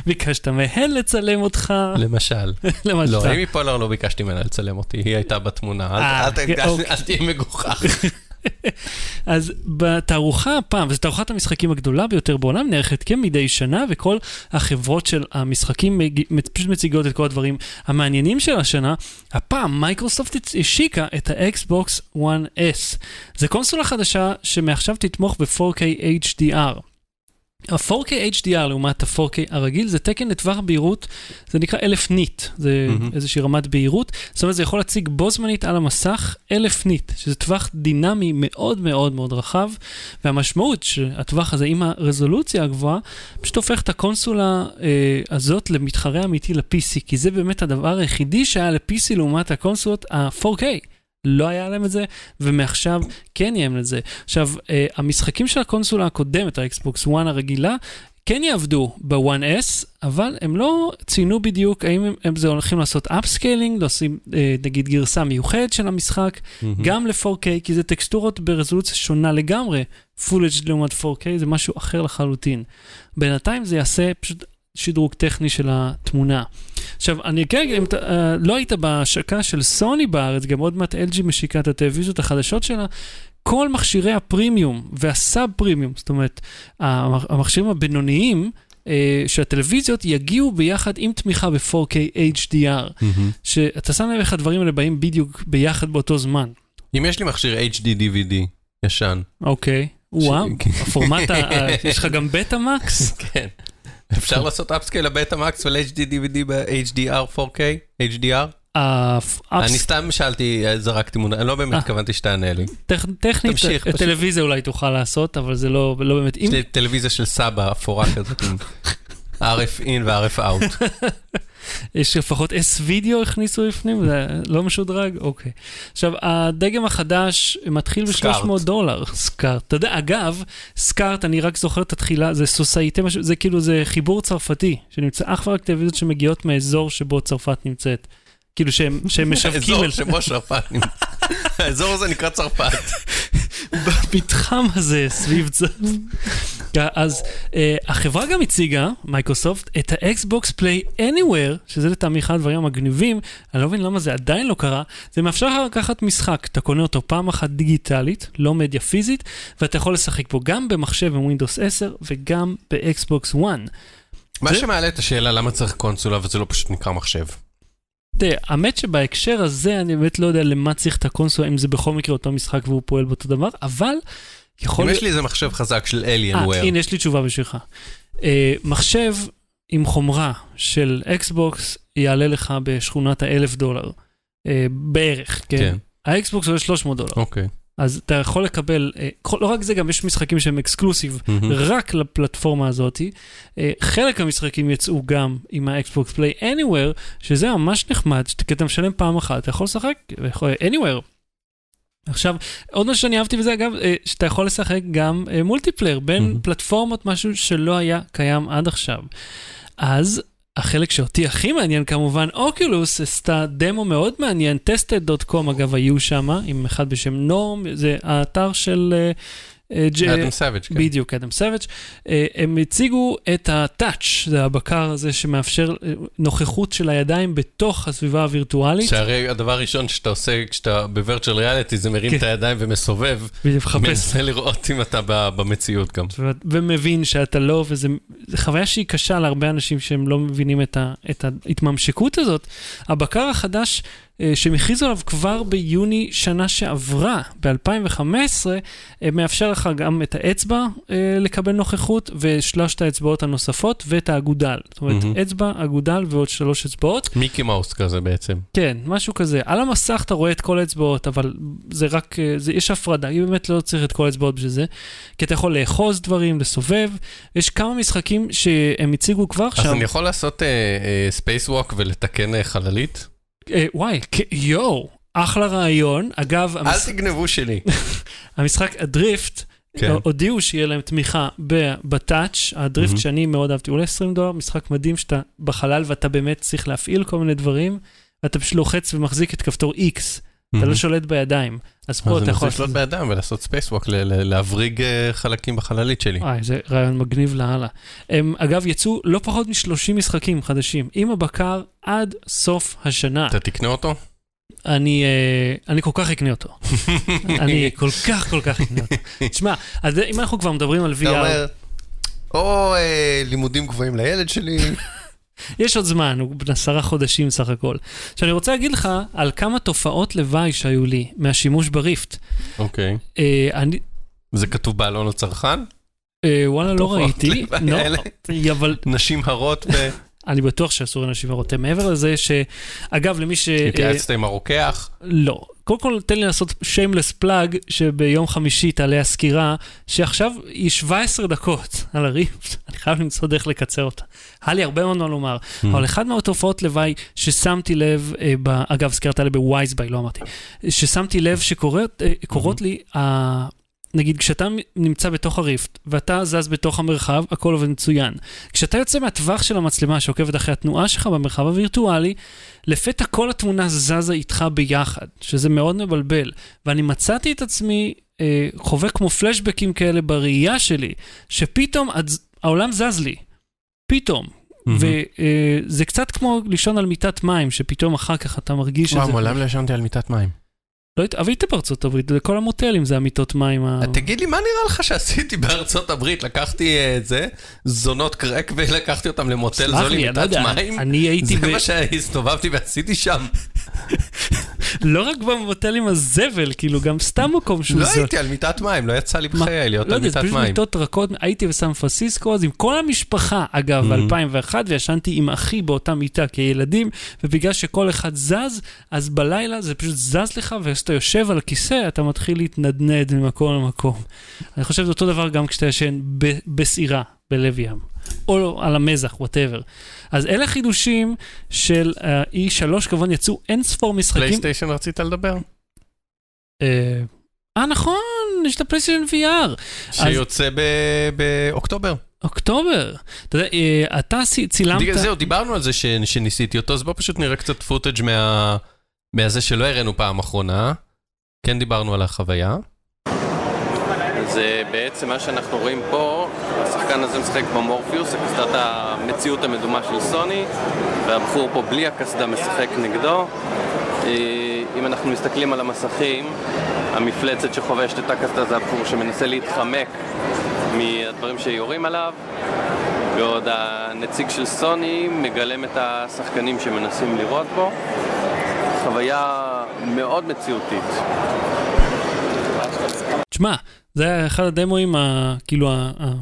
שביקשת מהן לצלם אותך, למשל. למשל. לא, אימי פולר לא ביקשתי ממנה לצלם אותי, היא הייתה בתמונה, אל- אה, אל אוקיי. אל- אל תהיה מגוחך. אז בתערוכה הפעם, וזו תערוכת המשחקים הגדולה ביותר בעולם, נערכת כמדי שנה, וכל החברות של המשחקים מג- פשוט מציגות את כל הדברים המעניינים של השנה. הפעם מייקרוסופט השיקה את ה Xbox 1S. זו קונסולה חדשה שמעכשיו תתמוך ב-4K HDR. ה-4K HDR לעומת ה-4K הרגיל זה תקן לטווח בהירות, זה נקרא 1000 nit, זה מהמם. איזושהי רמת בהירות, זאת אומרת זה יכול להציג בו זמנית על המסך 1000 nit, שזה טווח דינמי מאוד מאוד מאוד רחב, והמשמעות שהטווח הזה עם הרזולוציה הגבוהה, פשוט הופך את הקונסולה אה, הזאת למתחרה אמיתי ל-PC, כי זה באמת הדבר היחידי שהיה ל-PC לעומת הקונסולות ה-4K. לא היה להם את זה, ומעכשיו כן יהיה להם את זה. עכשיו, אה, המשחקים של הקונסולה הקודמת, ה Xbox 1 הרגילה, כן יעבדו ב-1S, אבל הם לא ציינו בדיוק האם הם, הם זה הולכים לעשות upscaling, לעושים אה, נגיד גרסה מיוחדת של המשחק, גם ל-4K, כי זה טקסטורות ברזולוציה שונה לגמרי. Full HD לעומת 4K זה משהו אחר לחלוטין. בינתיים זה יעשה פשוט שדרוג טכני של התמונה. עכשיו, אני כן אם אתה אה, לא היית בהשקה של סוני בארץ, גם עוד מעט LG משיקה את הטלוויזיות החדשות שלה, כל מכשירי הפרימיום והסאב פרימיום, זאת אומרת, המ- המכשירים הבינוניים אה, של הטלוויזיות יגיעו ביחד עם תמיכה ב-4K HDR, מהמם. שאתה שם לב איך הדברים האלה באים בדיוק ביחד באותו זמן. אם יש לי מכשיר HD DVD ישן, אוקיי, וואו, כן. הפורמט, יש לך גם בטא מקס? כן. אפשר לעשות אפסקייל לבטה מקס ול-HD DVD ב-HDR 4K? HDR? אני סתם שאלתי, אה, זרקתי מונה, אני לא באמת אה. התכוונתי שתענה לי. טכנית, פשוט. טלוויזיה אולי תוכל לעשות, אבל זה לא לא באמת. יש לי טלוויזיה של סבא אפורה כזאת RF in ו-RF out. יש לפחות אס וידאו הכניסו בפנים, זה לא משודרג? אוקיי. עכשיו, הדגם החדש מתחיל סקארט. ב-300 דולר. סקארט. אתה יודע, אגב, סקארט, אני רק זוכר את התחילה, זה סוסייטי, משהו- זה כאילו, זה חיבור צרפתי, שנמצא אך ורק טלוויזיות שמגיעות מאזור שבו צרפת נמצאת. כאילו שהם, שהם משווקים האזור. שבו צרפת נמצא. האזור הזה נקרא צרפת. במתחם הזה סביב זה. אז אה, החברה גם הציגה, מייקרוסופט, את ה Xbox Play Anywhere, שזה לטעמי אחד הדברים המגניבים, אני לא מבין למה זה עדיין לא קרה, זה מאפשר לך לקחת משחק, אתה קונה אותו פעם אחת דיגיטלית, לא מדיה פיזית, ואתה יכול לשחק בו גם במחשב עם Windows 10 וגם ב Xbox 1. מה זה- שמעלה את השאלה למה צריך קונסולה וזה לא פשוט נקרא מחשב. תראה, האמת שבהקשר הזה אני באמת לא יודע למה צריך את הקונסולה, אם זה בכל מקרה אותו משחק והוא פועל באותו דבר, אבל יכול אם. יש לי איזה מחשב חזק של אה, Alienware, הנה, יש לי תשובה בשבילך. אה, מחשב עם חומרה של Xbox יעלה לך בשכונת האלף דולר. אה, בערך, כן? כן. ה Xbox עולה 300 דולר. אוקיי. אז אתה יכול לקבל, אה, לא רק זה, גם יש משחקים שהם exclusive מהמם. רק לפלטפורמה הזאת. אה, חלק מהמשחקים יצאו גם עם ה Xbox Play Anywhere, שזה ממש נחמד, כי אתה משלם פעם אחת, אתה יכול לשחק Anywhere. עכשיו, עוד מה שאני אהבתי בזה, אגב, אה, שאתה יכול לשחק גם multiplayer בין מהמם. פלטפורמות, משהו שלא היה קיים עד עכשיו. אז החלק שאותי הכי מעניין כמובן, Oculus עשתה דמו מאוד מעניין, tested.com אגב היו שם, עם אחד בשם Norm, זה האתר של... ג'- Adam Savage, כן. בדיוק, Adam Savage. אה, הם הציגו את ה-touch, זה הבקר הזה שמאפשר אה, נוכחות של הידיים בתוך הסביבה הווירטואלית. שהרי הדבר הראשון שאתה עושה כשאתה ב-virtual reality זה מרים כן. את הידיים ומסובב, ולחפש, מנסה לראות אם אתה במציאות גם. ו- ומבין שאתה לא, וזו חוויה שהיא קשה להרבה אנשים שהם לא מבינים את, ה, את ההתממשקות הזאת. הבקר החדש אה, שהם הכריזו עליו כבר ביוני שנה שעברה, ב-2015, אה, מאפשר לך גם את האצבע אה, לקבל נוכחות, ושלושת האצבעות הנוספות, ואת האגודל. זאת אומרת, מהמם. אצבע, אגודל ועוד שלוש אצבעות. מיקי מאוס כזה בעצם. כן, משהו כזה. על המסך אתה רואה את כל האצבעות, אבל זה רק, אה, זה, יש הפרדה, היא באמת לא צריך את כל האצבעות בשביל זה, כי אתה יכול לאחוז דברים, לסובב. יש כמה משחקים שהם הציגו כבר אז עכשיו. אני יכול לעשות space walk ולתקן אה, חללית? אה, וואי, יואו, אחלה רעיון. אגב, אל המש... תגנבו שלי. המשחק Adrift, כן. הודיעו שיהיה להם תמיכה ב Touch, Adrift מהמם. שאני מאוד אהבתי, הוא עולה 20 דולר, משחק מדהים שאתה בחלל ואתה באמת צריך להפעיל כל מיני דברים, ואתה פשוט לוחץ ומחזיק את כפתור X, אתה לא שולט בידיים. אז פה אז אתה אני יכול... רוצה לשלוט בידיים ולעשות space walk, להבריג אה, חלקים בחללית שלי. וואי, זה רעיון מגניב לאללה. הם, אגב, יצאו לא פחות מ-30 משחקים חדשים, עם הבקר עד סוף השנה. אתה תקנה אותו? אני, אה, אני כל כך אקנה אותו. אני כל כך כל כך אקנה אותו. תשמע, אז אם אנחנו כבר מדברים על אתה VR, אומר, או אה, לימודים גבוהים לילד שלי, יש עוד זמן, הוא בן עשרה חודשים סך הכל. עכשיו, אני רוצה להגיד לך על כמה תופעות לוואי שהיו לי מהשימוש בריפט. אוקיי. אה, אני, זה כתוב בעלון הצרכן? אה, וואלה, לא ראיתי. לא. אבל נשים הרות ו... אני בטוח שאסור לנשים לראות. מעבר לזה ש... אגב, למי ש... התייעצת עם הרוקח? לא. קודם כל, תן לי לעשות שיימלס פלאג, שביום חמישי תעלה הסקירה, שעכשיו היא 17 דקות על הריפט, אני חייב למצוא דרך לקצר אותה. היה לי הרבה מאוד מה לומר, Mm. אבל אחד מהתופעות לוואי ששמתי לב, אה, ב, אגב, סקירת עליה בווייזביי, לא אמרתי, ששמתי לב שקורות אה, קורות לי, ה... נגיד, כשאתה נמצא בתוך הריפט, ואתה זז בתוך המרחב, הכל עובד מצוין. כשאתה יוצא מהטווח של המצלמה שעוקבת אחרי התנועה שלך במרחב הווירטואלי, לפתע כל התמונה זזה איתך ביחד, שזה מאוד מבלבל. ואני מצאתי את עצמי אה, חווה כמו פלשבקים כאלה בראייה שלי, שפתאום הדז- העולם זז לי. פתאום. וזה קצת כמו לישון על מיטת מים, שפתאום אחר כך אתה מרגיש את וואו, זה. מעולם לא ישנתי על מיטת מים. לא היית- אבל היית בארצות הברית, לכל המוטלים זה המיטות מים. ה- תגיד לי, מה נראה לך שעשיתי בארצות הברית? לקחתי אה, את זה, זונות קרק, ולקחתי אותם למוטל זול עם לא מיטת יודע, מים? אני הייתי, זה מה שהסתובבתי ועשיתי שם. לא רק במוטל עם הזבל, כאילו גם סתם מקום שהוא לא זול. הייתי על מיטת מים, לא יצא לי? בחיי להיות לא על יודע, זה מיטת פשוט מים. מיטות רכות, הייתי בסן פרנסיסקו אז עם כל המשפחה, אגב, Mhm. ב-2001, וישנתי עם אחי באותה מיטה כילדים, ובגלל שכל אחד זז, אז בלילה זה פשוט זז לך, וכשאתה יושב על הכיסא, אתה מתחיל להתנדנד ממקום למקום. אני חושב שזה אותו דבר גם כשאתה ישן בסירה, בלב ים, או על המזח, whatever. אז אלה חידושים של ה-E3, כמובן יצאו אין ספור משחקים. PlayStation רצית לדבר? אה, אה, נכון, יש את ה PlayStation VR. שיוצא באוקטובר. אוקטובר. אתה יודע, אה, אתה צי- צילמת... זהו, דיברנו על זה שניסיתי אותו, אז בוא פשוט נראה קצת פוטאג' מה... מהזה שלא הראינו פעם אחרונה. כן דיברנו על החוויה. זה בעצם מה שאנחנו רואים פה, השחקן הזה משחק במורפיוס, הקסדת המציאות המדומה של סוני, והבחור פה בלי הקסדה משחק נגדו. אה, אם אנחנו מסתכלים על המסכים, המפלצת שחובשת את הקסדה זה הבחור שמנסה להתחמק מהדברים שיורים עליו, בעוד הנציג של סוני מגלם את השחקנים שמנסים לירות בו. חוויה מאוד מציאותית. תשמע, זה היה אחד הדמוים, ה- כאילו, ה- ה-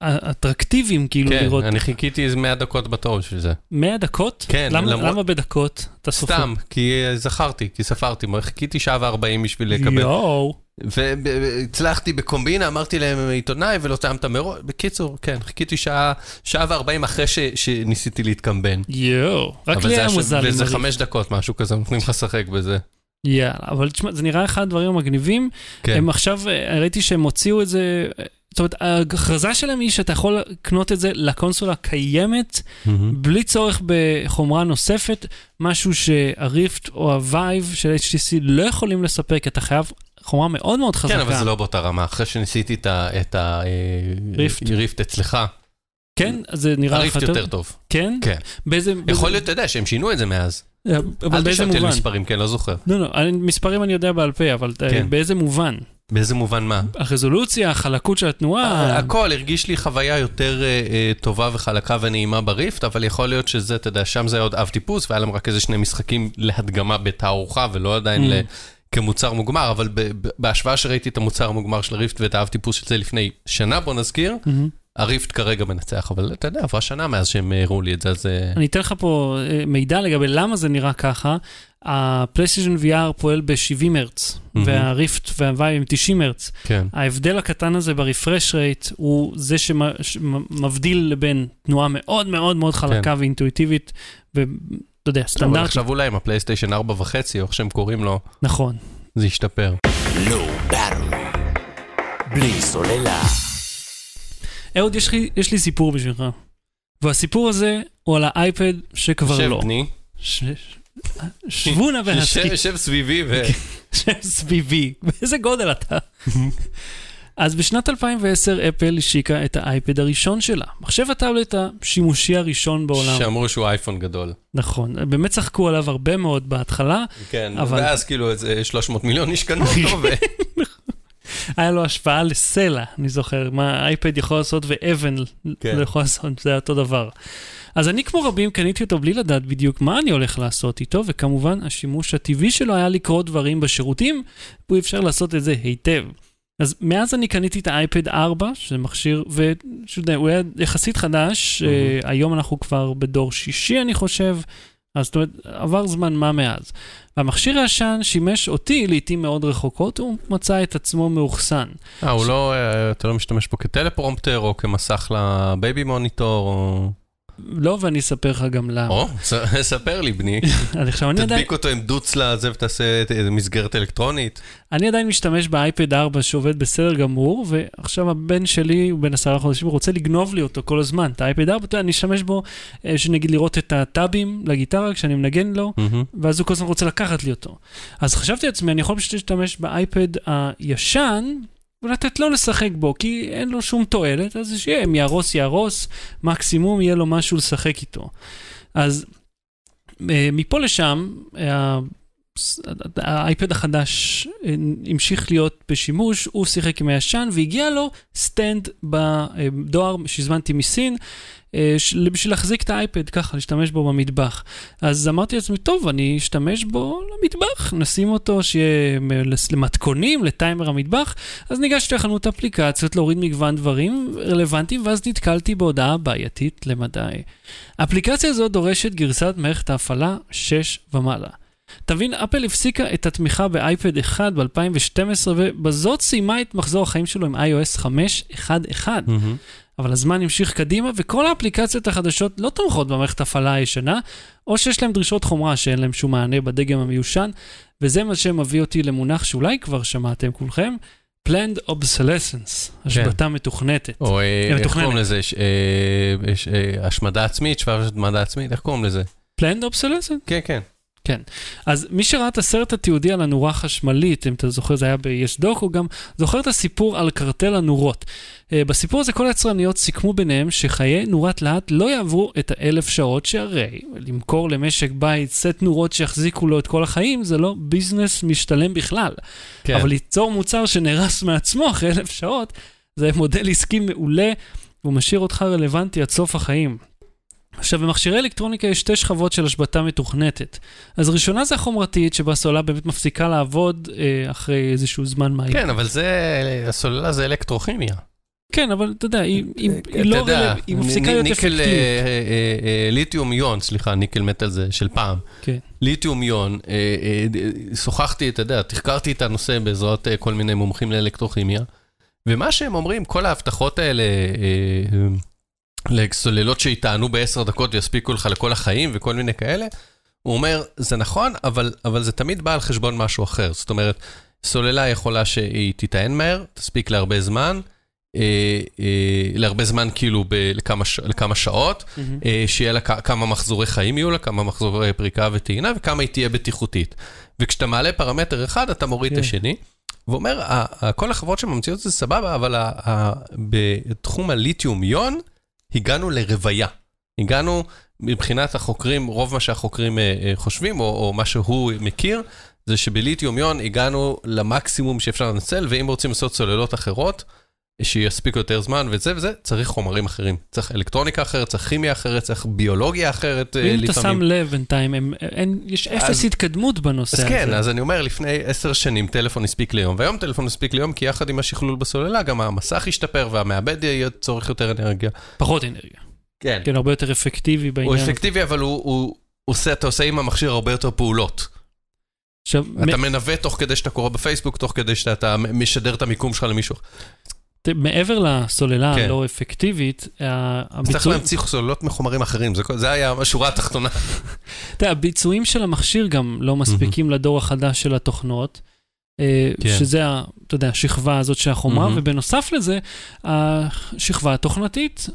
האטרקטיביים, כאילו, כן, לראות. אני חיכיתי איזה 100 דקות בתור בשביל זה. 100 דקות? כן, למה, למרות- למה בדקות? אתה סופר. סתם, כי אה, זכרתי, כי ספרתי, חיכיתי שעה וארבעים בשביל לקבל. יואו. והצלחתי בקומבינה, אמרתי להם עיתונאי ולא טעמת מראש. בקיצור, כן, חיכיתי שעה, שעה וארבעים אחרי ש, שניסיתי להתקמבן. יואו. רק לי היה. עם וזה הריף. חמש דקות, משהו כזה, נותנים לך לשחק בזה. יאללה, אבל תשמע, זה נראה אחד הדברים המגניבים. כן. הם עכשיו, אה, ראיתי שהם הוציאו את זה, אה, זאת אומרת, ההכרזה שלהם היא שאתה יכול לקנות את זה לקונסולה הקיימת, בלי צורך בחומרה נוספת, משהו שה Rift או ה Vive של HTC לא יכולים לספק, אתה חייב חומרה מאוד מאוד חזקה. כן, אבל זה לא באותה רמה. אחרי שניסיתי את ה- את ה... אה, אצלך, כן, אז זה נראה לך הריפט יותר טוב. כן? כן. באיזה... יכול באיזה- להיות, אתה יודע, שהם שינו את זה מאז. אבל אל באיזה תשאל אותי על מובן? מספרים, כן, לא זוכר. לא, לא, מספרים אני יודע בעל פה, אבל אה, כן. באיזה מובן? באיזה מובן מה? הרזולוציה, החלקות של התנועה. הכל הרגיש לי חוויה יותר אה, אה, טובה וחלקה ונעימה בריפט, אבל יכול להיות שזה, אתה יודע, שם זה היה עוד אב טיפוס, והיה להם רק איזה שני משחקים להדגמה בתערוכה, ולא עדיין Mm. כמוצר מוגמר, אבל בהשוואה שראיתי את המוצר המוגמר של ה Rift ואת האב טיפוס של זה לפני שנה, בוא נזכיר, מהמם. ה Rift כרגע מנצח, אבל אתה יודע, עברה שנה מאז שהם הראו לי את זה, אז... אה, אני אתן לך פה אה, מידע לגבי למה זה נראה ככה. ה PlayStation VR פועל ב-70 הרץ, מהמם. וה Rift וה Vive עם 90 הרץ. כן. ההבדל הקטן הזה ב refresh rate הוא זה שמבדיל לבין תנועה מאוד מאוד מאוד חלקה ואינטואיטיבית, ואתה יודע, אבל סטנדרטית. עכשיו אולי עם הפלייסטיישן 4 וחצי, או איך שהם קוראים לו, נכון. זה ישתפר. בלי סוללה. אהוד, יש לי, יש לי סיפור בשבילך. והסיפור הזה הוא על האייפד שכבר שב לא. בני, ש- שבו נא והסכית. שב- סביבי ו... שב סביבי. באיזה גודל אתה? אז בשנת 2010 אפל השיקה את האייפד הראשון שלה. מחשב הטאבלט השימושי הראשון בעולם. שאמרו שהוא אייפון גדול. נכון. באמת צחקו עליו הרבה מאוד בהתחלה. כן, אבל- ואז כאילו איזה 300 מיליון איש קנו אותו, ו... היה לו השפעה לסלע, אני זוכר, מה האייפד יכול לעשות ואבן כן. לא יכול לעשות, זה היה אותו דבר. אז אני כמו רבים קניתי אותו בלי לדעת בדיוק מה אני הולך לעשות איתו, וכמובן השימוש הטבעי שלו היה לקרוא דברים בשירותים, והוא אפשר לעשות את זה היטב. אז מאז אני קניתי את האייפד 4, שזה מכשיר, והוא היה יחסית חדש, מהמם. אה, היום אנחנו כבר בדור שישי אני חושב, אז זאת אומרת, עבר זמן מה מאז. והמכשיר הישן שימש אותי לעיתים מאוד רחוקות, הוא מצא את עצמו מאוחסן. אה, הוא לא, אה, אתה לא משתמש בו כטלפרומפטר, או כמסך לבייבי מוניטור, או... לא, ואני אספר לך גם למה. או, ספר לי, בני. אז עכשיו, אני עדיין, תדביק אותו עם דוץ לזה ותעשה איזה מסגרת אלקטרונית. אני עדיין משתמש באייפד 4 שעובד בסדר גמור, ועכשיו הבן שלי, הוא בן עשרה חודשים, הוא רוצה לגנוב לי אותו כל הזמן, את האייפד 4, אתה יודע, אני אשתמש בו, אה, שנגיד לראות את הטאבים לגיטרה כשאני מנגן לו. ואז הוא כל הזמן רוצה לקחת לי אותו. אז חשבתי לעצמי, אני יכול פשוט להשתמש באייפד הישן, ולתת לו לשחק בו, כי אין לו שום תועלת, אז שיהיה, אם יהרוס יהרוס, מקסימום יהיה לו משהו לשחק איתו. אז אה, מפה לשם, אה, האייפד החדש אה, המשיך להיות בשימוש, הוא שיחק עם הישן, והגיע לו stand בדואר שהזמנתי מסין, אה, בשביל להחזיק את האייפד, ככה, להשתמש בו במטבח. אז אמרתי לעצמי, טוב, אני אשתמש בו למטבח, נשים אותו שיהיה למתכונים, לטיימר המטבח. אז ניגשתי לחנות אפליקציות, להוריד מגוון דברים רלוונטיים, ואז נתקלתי בהודעה בעייתית למדי. האפליקציה הזאת דורשת גרסת מערכת ההפעלה 6 ומעלה. תבין, אפל הפסיקה את התמיכה באייפד 1 ב-2012, ובזאת סיימה את מחזור החיים שלו עם iOS 5.1.1. מהמם. אבל הזמן המשיך קדימה, וכל האפליקציות החדשות לא תומכות במערכת ההפעלה הישנה, או שיש להם דרישות חומרה שאין להם שום מענה בדגם המיושן, וזה מה שמביא אותי למונח שאולי כבר שמעתם כולכם, Planned Obsolescence, השבתה מתוכנתת. או אה, איך מתוכננת. קוראים לזה? ש- אה, יש, אה, השמדה עצמית, שבב השמדה עצמית, איך קוראים לזה? Planned Obsolescence? כן, כן. אז מי שראה את הסרט התיעודי על הנורה החשמלית, אם אתה זוכר, זה היה ב-yes doc, הוא גם זוכר את הסיפור על קרטל הנורות. אה, בסיפור הזה כל היצרניות סיכמו ביניהם שחיי נורת להט לא יעברו את האלף שעות, שהרי למכור למשק בית סט נורות שיחזיקו לו את כל החיים, זה לא ביזנס משתלם בכלל. כן. אבל ליצור מוצר שנהרס מעצמו אחרי אלף שעות, זה מודל עסקי מעולה, והוא משאיר אותך רלוונטי עד סוף החיים. עכשיו, במכשירי אלקטרוניקה יש שתי שכבות של השבתה מתוכנתת. אז ראשונה זה החומרתית, שבה הסוללה באמת מפסיקה לעבוד אה, אחרי איזשהו זמן מה. כן, אבל זה, הסוללה זה אלקטרוכימיה. כן, אבל אתה יודע, היא, היא, היא לא אתה יודע, רלו... היא מפסיקה להיות ניקל, אפקטיבית. אה, אה, אה, ליתיום איון, סליחה, ניקל מטל זה של פעם. כן. ליתיום איון, אה, אה, שוחחתי, אתה יודע, תחקרתי את הנושא בעזרת אה, כל מיני מומחים לאלקטרוכימיה, ומה שהם אומרים, כל ההבטחות האלה, אה, אה, לסוללות שיטענו בעשר דקות ויספיקו לך לכל החיים וכל מיני כאלה, הוא אומר, זה נכון, אבל, אבל זה תמיד בא על חשבון משהו אחר. זאת אומרת, סוללה יכולה שהיא תיטען מהר, תספיק להרבה זמן, אה, אה, להרבה זמן כאילו ב, לכמה, ש, לכמה שעות, מהמם. אה, שיהיה לה כ- כמה מחזורי חיים יהיו לה, כמה מחזורי פריקה וטעינה, וכמה היא תהיה בטיחותית. וכשאתה מעלה פרמטר אחד, אתה מוריד את כן. השני. ואומר, כל החברות שממציאות זה סבבה, אבל ה- ה- בתחום הליתיום יון, הגענו לרוויה. הגענו, מבחינת החוקרים, רוב מה שהחוקרים אה, אה, חושבים, או, או מה שהוא מכיר, זה שבליתיום-יון הגענו למקסימום שאפשר לנצל, ואם רוצים לעשות סוללות אחרות, שיספיקו יותר זמן וזה וזה, צריך חומרים אחרים. צריך אלקטרוניקה אחרת, צריך כימיה אחרת, צריך ביולוגיה אחרת אה, ואם לפעמים. אתה שם לב בינתיים, הם- אין- יש אפס אז- התקדמות בנושא אז הזה. כן, אז אני אומר, לפני עשר שנים טלפון הספיק ליום, והיום טלפון הספיק ליום, כי יחד עם השכלול בסוללה, גם המסך ישתפר והמעבד יהיה צורך יותר אנרגיה. פחות אנרגיה. כן. כן, הרבה יותר אפקטיבי הוא בעניין. הזה. אפקטיבי, אבל הוא, הוא עושה, אתה עושה עם המכשיר הרבה יותר פעולות. עכשיו, אתה מנווט תוך כדי שאתה קורא בפייסבוק, תוך כדי שאתה משדר את המיקום שלך למישהו. מעבר לסוללה כן. הלא אפקטיבית, ה- אז צריך להמציא סוללות מחומרים אחרים, זה, זה היה השורה התחתונה. אתה יודע, הביצועים של המכשיר גם לא מספיקים לדור החדש של התוכנות. אה, כן. שזה, אתה יודע, השכבה הזאת של החומרה. ובנוסף לזה, השכבה התוכנתית,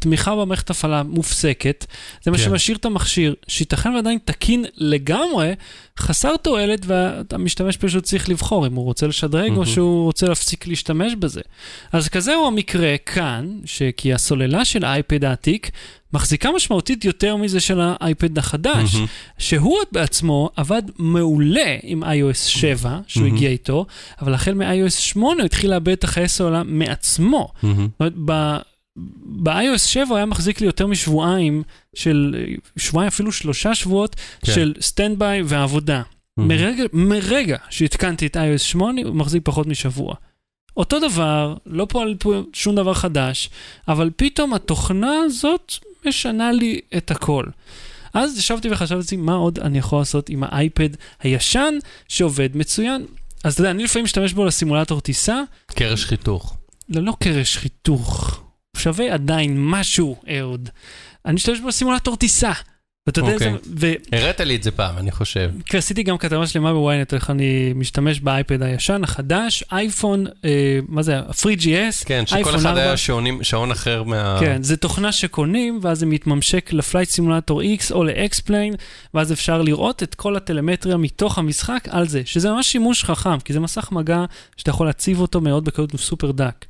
התמיכה במערכת הפעלה מופסקת, זה מה כן. שמשאיר את המכשיר, שייתכן ועדיין תקין לגמרי, חסר תועלת, והמשתמש פשוט צריך לבחור אם הוא רוצה לשדרג או מהמם. שהוא רוצה להפסיק להשתמש בזה. אז כזה הוא המקרה כאן, שכי הסוללה של האייפד העתיק מחזיקה משמעותית יותר מזה של האייפד החדש. מהמם. שהוא בעצמו עבד מעולה עם iOS 7, שהוא מהמם. הגיע איתו, אבל החל מ-iOS 8 הוא התחיל לאבד את החיי סוללה מעצמו. מהמם. זאת אומרת, ב-iOS 7 הוא היה מחזיק לי יותר משבועיים של, שבועיים אפילו שלושה שבועות כן. של standby ועבודה. מרגע, מרגע שהתקנתי את iOS 8 הוא מחזיק פחות משבוע. אותו דבר, לא פועל פה שום דבר חדש, אבל פתאום התוכנה הזאת משנה לי את הכל. אז ישבתי וחשבתי מה עוד אני יכול לעשות עם האייפד הישן שעובד מצוין. אז אתה יודע, אני לפעמים משתמש בו לסימולטור טיסה, קרש חיתוך. ללא קרש חיתוך. שווה עדיין משהו, אהוד. אני משתמש בו לסימולטור טיסה. ואתה יודע, אוקיי. זה, הראת לי את זה פעם, אני חושב. כי עשיתי גם כתבה שלמה בוויינט, איך אני משתמש באייפד הישן, החדש, אייפון, אה, מה זה, ה-FreeGS, כן, שכל אחד 4. היה שעונים, שעון אחר מה... כן, זה תוכנה שקונים, ואז זה מתממשק לפלייט סימולטור X או ל-X-Plane, ואז אפשר לראות את כל הטלמטריה מתוך המשחק על זה, שזה ממש שימוש חכם, כי זה מסך מגע שאתה יכול להציב אותו מאוד בקלות סופר דק.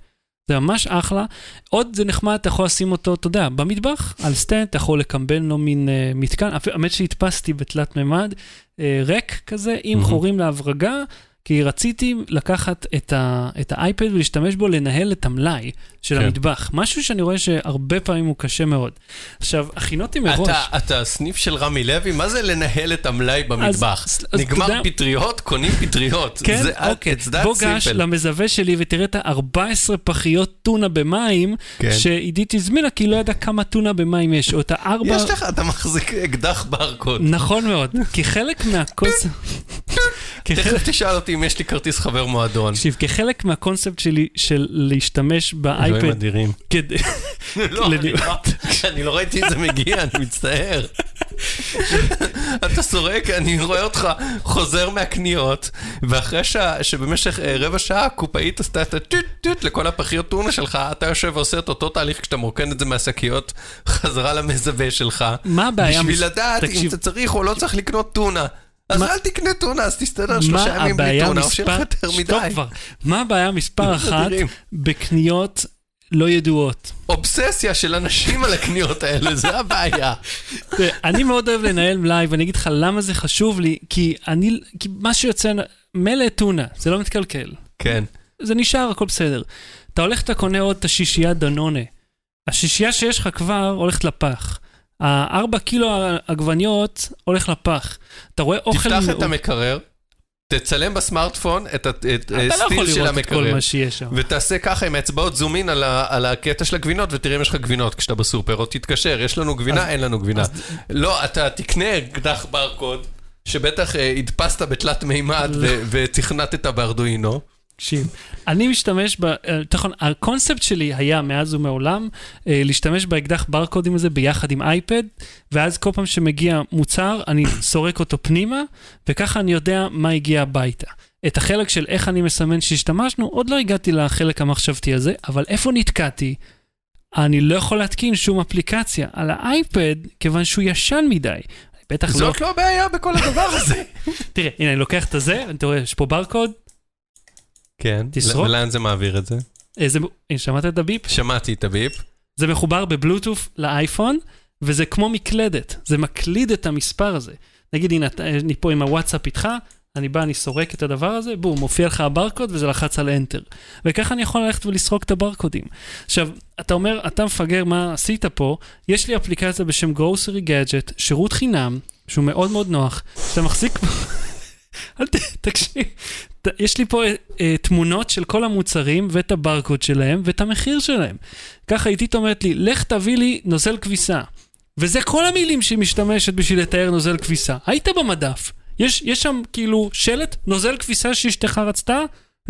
זה ממש אחלה. עוד זה נחמד, אתה יכול לשים אותו, אתה יודע, במטבח, על stand, אתה יכול לקמבן לו מין אה, מתקן. האמת שהדפסתי בתלת מימד, אה, rig כזה, עם מהמם. חורים להברגה, כי רציתי לקחת את, ה, את האייפד ולהשתמש בו לנהל את המלאי של כן. המטבח. משהו שאני רואה שהרבה פעמים הוא קשה מאוד. עכשיו, הכינותי מראש. אתה, אתה סניף של רמי לוי, מה זה לנהל את המלאי במטבח? אז- אז נגמר יודע- פטריות, קונים פטריות. כן, זה, אוקיי. בוא גש. למזווה שלי ותראה את ה-14 פחיות טונה במים, כן. שעידית הזמינה, כי היא לא ידעה כמה טונה במים יש, או את הארבע... יש לך, אתה מחזיק אקדח ברקוד. נכון מאוד, כי חלק מהקונספט... תכף תשאל אותי אם יש לי כרטיס חבר מועדון. תקשיב, כחלק מהקונספט שלי של להשתמש אלוהים באייפד, אדירים. כדי... לא, אני לא- לא ראיתי את זה מגיע, אני מצטער. אתה סורק, אני רואה אותך חוזר מהקניות, ואחרי שבמשך אה, רבע שעה הקופאית עשתה את הטוט טוט לכל הפחיות טונה שלך, אתה יושב ועושה את אותו תהליך כשאתה מרוקן את זה מהשקיות חזרה למזווה שלך. מה הבעיה? בשביל לדעת אם אתה צריך או לא צריך לקנות טונה. אז אל תקנה טונה, אז תסתדר שלושה ימים בלי טונה, או שיהיה לך מספר... יותר מדי. מה הבעיה מספר אחת. בקניות לא ידועות? אובססיה של אנשים על הקניות האלה, זה הבעיה. אני מאוד אוהב לנהל מלאי, ואני אגיד לך למה זה חשוב לי, כי אני, כי מה שיוצא, מילא טונה, זה לא מתקלקל. כן. זה נשאר, הכל בסדר. אתה הולך, אתה קונה עוד את השישייה דנונה. השישייה שיש לך כבר הולכת לפח. הארבע קילו עגבניות הולך לפח. אתה רואה אוכל... תפתח את המקרר, תצלם בסמארטפון את ה- את אתה לא יכול הסטיל של לראות את כל המקרר, מה שיש שם. ותעשה ככה עם האצבעות זום אין על ה- על הקטע של הגבינות, ותראה אם יש לך גבינות כשאתה בסופר, או תתקשר, יש לנו גבינה, אין לנו גבינה. לא, אתה תקנה אקדח ברקוד, שבטח אה, הדפסת בתלת מימד לא. ו- ותכנתת בארדואינו. תקשיב, אני משתמש ב... אה, נכון, הקונספט שלי היה מאז ומעולם אה, להשתמש באקדח ברקודים הזה ביחד עם אייפד, ואז כל פעם שמגיע מוצר, אני סורק אותו פנימה, וככה אני יודע מה הגיע הביתה. את החלק של איך אני מסמן שהשתמשנו, עוד לא הגעתי לחלק המחשבתי הזה, אבל איפה נתקעתי? אני לא יכול להתקין שום אפליקציה על האייפד, כיוון שהוא ישן מדי. בטח לא... זאת לא הבעיה בכל הדבר הזה. תראה, הנה, אני לוקח את הזה, אתה רואה, יש פה ברקוד, כן, תסרוק. ולאן זה מעביר את זה? אה, זה... הנה, שמעת את הביפ? שמעתי את הביפ. זה מחובר בבלוטוף לאייפון, וזה כמו מקלדת, זה מקליד את המספר הזה. נגיד, הנה, אתה- אני פה עם הוואטסאפ איתך, אני בא, אני סורק את הדבר הזה, בום, מופיע לך הברקוד וזה לחץ על Enter. וככה אני יכול ללכת ולסרוק את הברקודים. עכשיו, אתה אומר, אתה מפגר, מה עשית פה? יש לי אפליקציה בשם Grocery Gadget, שירות חינם, שהוא מאוד מאוד נוח, שאתה מחזיק... אל ת... תקשיב, ת- יש לי פה אה, תמונות של כל המוצרים ואת הברקוד שלהם ואת המחיר שלהם. ככה איתית אומרת לי, לך תביא לי נוזל כביסה. וזה כל המילים שהיא משתמשת בשביל לתאר נוזל כביסה. היית במדף. יש, יש שם כאילו שלט, נוזל כביסה שאשתך רצתה?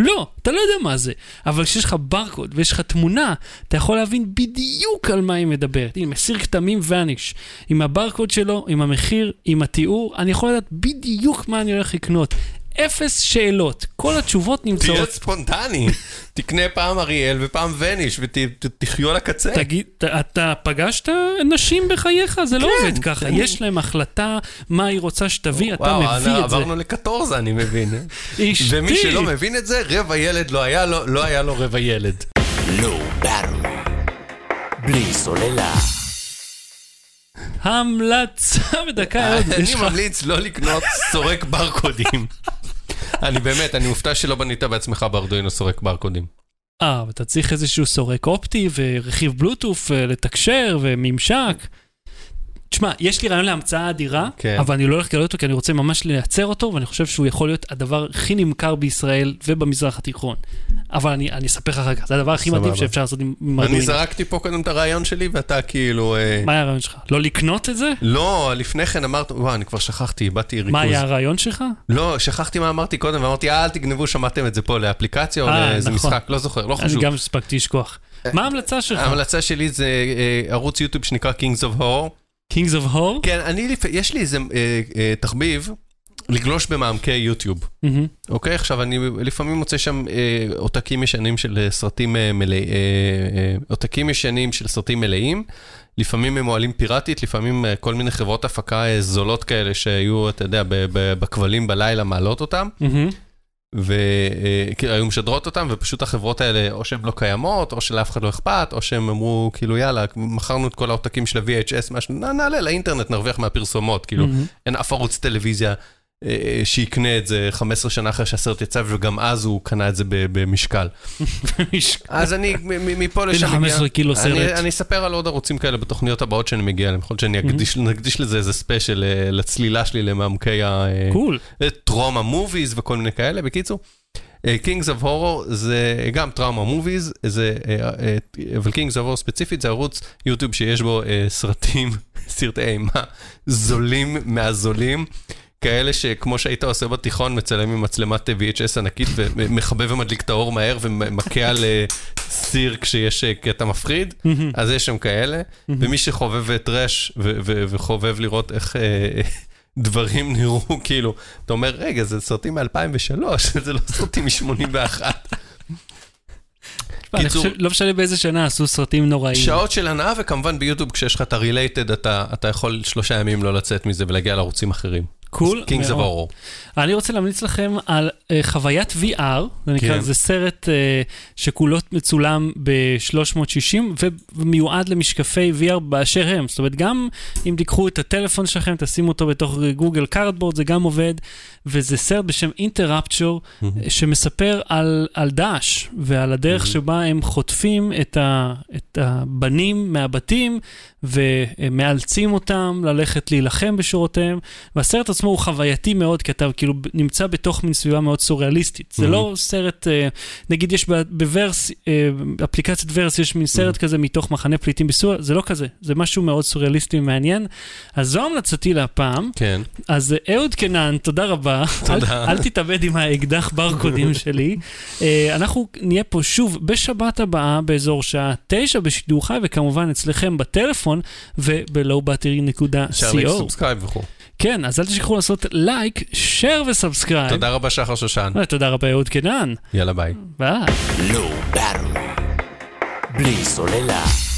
לא, אתה לא יודע מה זה. אבל כשיש לך ברקוד ויש לך תמונה, אתה יכול להבין בדיוק על מה היא מדברת. הנה, מסיר כתמים ואניש. עם הברקוד שלו, עם המחיר, עם התיאור, אני יכול לדעת בדיוק מה אני הולך לקנות. אפס שאלות. כל התשובות תהיה נמצאות. ספונטני, תקנה פעם אריאל ופעם וניש ותחיו על הקצה. תגיד, אתה פגשת נשים בחייך? זה לא כן, עובד ככה. יש להם החלטה מה היא רוצה שתביא, אתה וואו, מביא את זה. עברנו לקטורזה, אני מבין. אשתי. ומי שלא מבין את זה, רבע ילד לא היה לו, לא היה לו רבע ילד. Low Battery. בלי סוללה. המלצה בדקה עוד. אני ממליץ לא לקנות סורק ברקודים. אני באמת, אני מופתע שלא בנית בעצמך בארדואינו סורק ברקודים. אה, ואתה צריך איזשהו סורק אופטי ורכיב בלוטוף אה, לתקשר וממשק. תשמע, יש לי רעיון להמצאה אדירה, כן. אבל אני לא הולך לגלות אותו כי אני רוצה ממש לייצר אותו, ואני חושב שהוא יכול להיות הדבר הכי נמכר בישראל ובמזרח התיכון. אבל אני, אני אספר לך אחר כך, זה הדבר הכי מדהים. שאפשר לעשות עם עם אני ארדואינו. זרקתי פה קודם את הרעיון שלי, ואתה כאילו... אה, מה היה הרעיון שלך? לא לקנות את זה? לא, לפני כן אמרת, וואו, אני כבר שכחתי, איבדתי ריכוז. מה היה הרעיון שלך? לא, שכחתי מה אמרתי קודם, ואמרתי, אל תגנבו, שמעתם את זה פה לאפליקציה או אה, לאיזה נכון. משחק, לא זוכר, לא אני חשוב. גם הספקתי לשכוח. מה ההמלצה שלך? ההמלצה שלי זה אה, ערוץ יוטיוב שנקרא Kings of Horror. Kings of Horror? כן, אני, יש לי איזה אה, אה, תחביב לגלוש במעמקי יוטיוב. מהמם. אוקיי, עכשיו אני לפעמים מוצא שם אה, עותקים ישנים של אה, סרטים אה, מלאים, אה, אה, עותקים ישנים של סרטים מלאים. לפעמים הם מועלים פיראטית, לפעמים אה, כל מיני חברות הפקה אה, זולות כאלה שהיו, אתה יודע, בכבלים בלילה מעלות אותם, מהמם. והיו משדרות אותם, ופשוט החברות האלה, או שהן לא קיימות, או שלאף אחד לא אכפת, או שהם אמרו, כאילו, יאללה, מכרנו את כל העותקים של ה-VHS, משהו, נ- נעלה לאינטרנט, נרוויח מהפרסומות, כאילו, מהמם. אין אף ערוץ טלוויזיה אה, שיקנה את זה 15 שנה אחרי שהסרט יצא, וגם אז הוא קנה את זה במשקל. אז אני מפה לשם הנה 15 קילו אני- סרט. אני אספר על עוד ערוצים כאלה בתוכניות הבאות שאני מגיע אליהם. יכול להיות שאני אקדיש- נקדיש לזה איזה ספיישל אה, לצלילה שלי למעמקי ה... אה, קול. טראומה מוביז וכל מיני כאלה. בקיצור, אה, Kings of Horror זה גם טראומה מוביז, אה, אה, אבל Kings of Horror ספציפית זה ערוץ יוטיוב שיש בו אה, סרטים, סרטי אימה, זולים מהזולים. כאלה שכמו שהיית עושה בתיכון, מצלם עם מצלמת VHS ענקית ומכבה ומדליק את האור מהר ומכה על אה, סיר כשיש אה, קטע מפחיד, אז יש שם כאלה. ומי שחובב טראש וחובב לראות איך אה, דברים נראו, כאילו, אתה אומר, רגע, זה סרטים מ-2003, זה לא סרטים מ-81. אני קיצור- חושב- לא משנה באיזה שנה עשו סרטים נוראיים. שעות של הנאה, וכמובן ביוטיוב, כשיש לך את ה-related, אתה, אתה יכול שלושה ימים לא לצאת מזה ולהגיע לערוצים אחרים. קול of מאוד. Horror. אני רוצה להמליץ לכם על uh, חוויית VR, זה נקרא, כן. זה סרט uh, שכולו מצולם ב-360 ומיועד למשקפי VR באשר הם. זאת אומרת, גם אם תיקחו את הטלפון שלכם, תשימו אותו בתוך Google Cardboard, זה גם עובד, וזה סרט בשם אינטראפצ'ור, שמספר על, על דאעש ועל הדרך שבה הם חוטפים את, ה, את הבנים מהבתים ומאלצים אותם ללכת להילחם בשורותיהם, והסרט עצמו הוא חווייתי מאוד, כי אתה כאילו נמצא בתוך מין סביבה מאוד סוריאליסטית. זה. לא סרט, אה, נגיד יש ב Vrse, אה, אפליקציית Vrse, יש מין סרט כזה מתוך מחנה פליטים בסוריה, זה לא כזה, זה משהו מאוד סוריאליסטי ומעניין. אז זו המלצתי להפעם. כן. אז אה, אהוד קנן, תודה רבה. תודה. אל, אל תתאבד עם האקדח ברקודים שלי. אנחנו נהיה פה שוב בשבת הבאה באזור שעה תשע בשידור חי, וכמובן אצלכם בטלפון אפשר וב-lowbattery.co. ל subscribe וכו'. כן, אז אל תשכחו לעשות לייק, share ו subscribe. תודה רבה, שחר שושן. תודה רבה אהוד קנן. יאללה, ביי. ביי. בלי סוללה.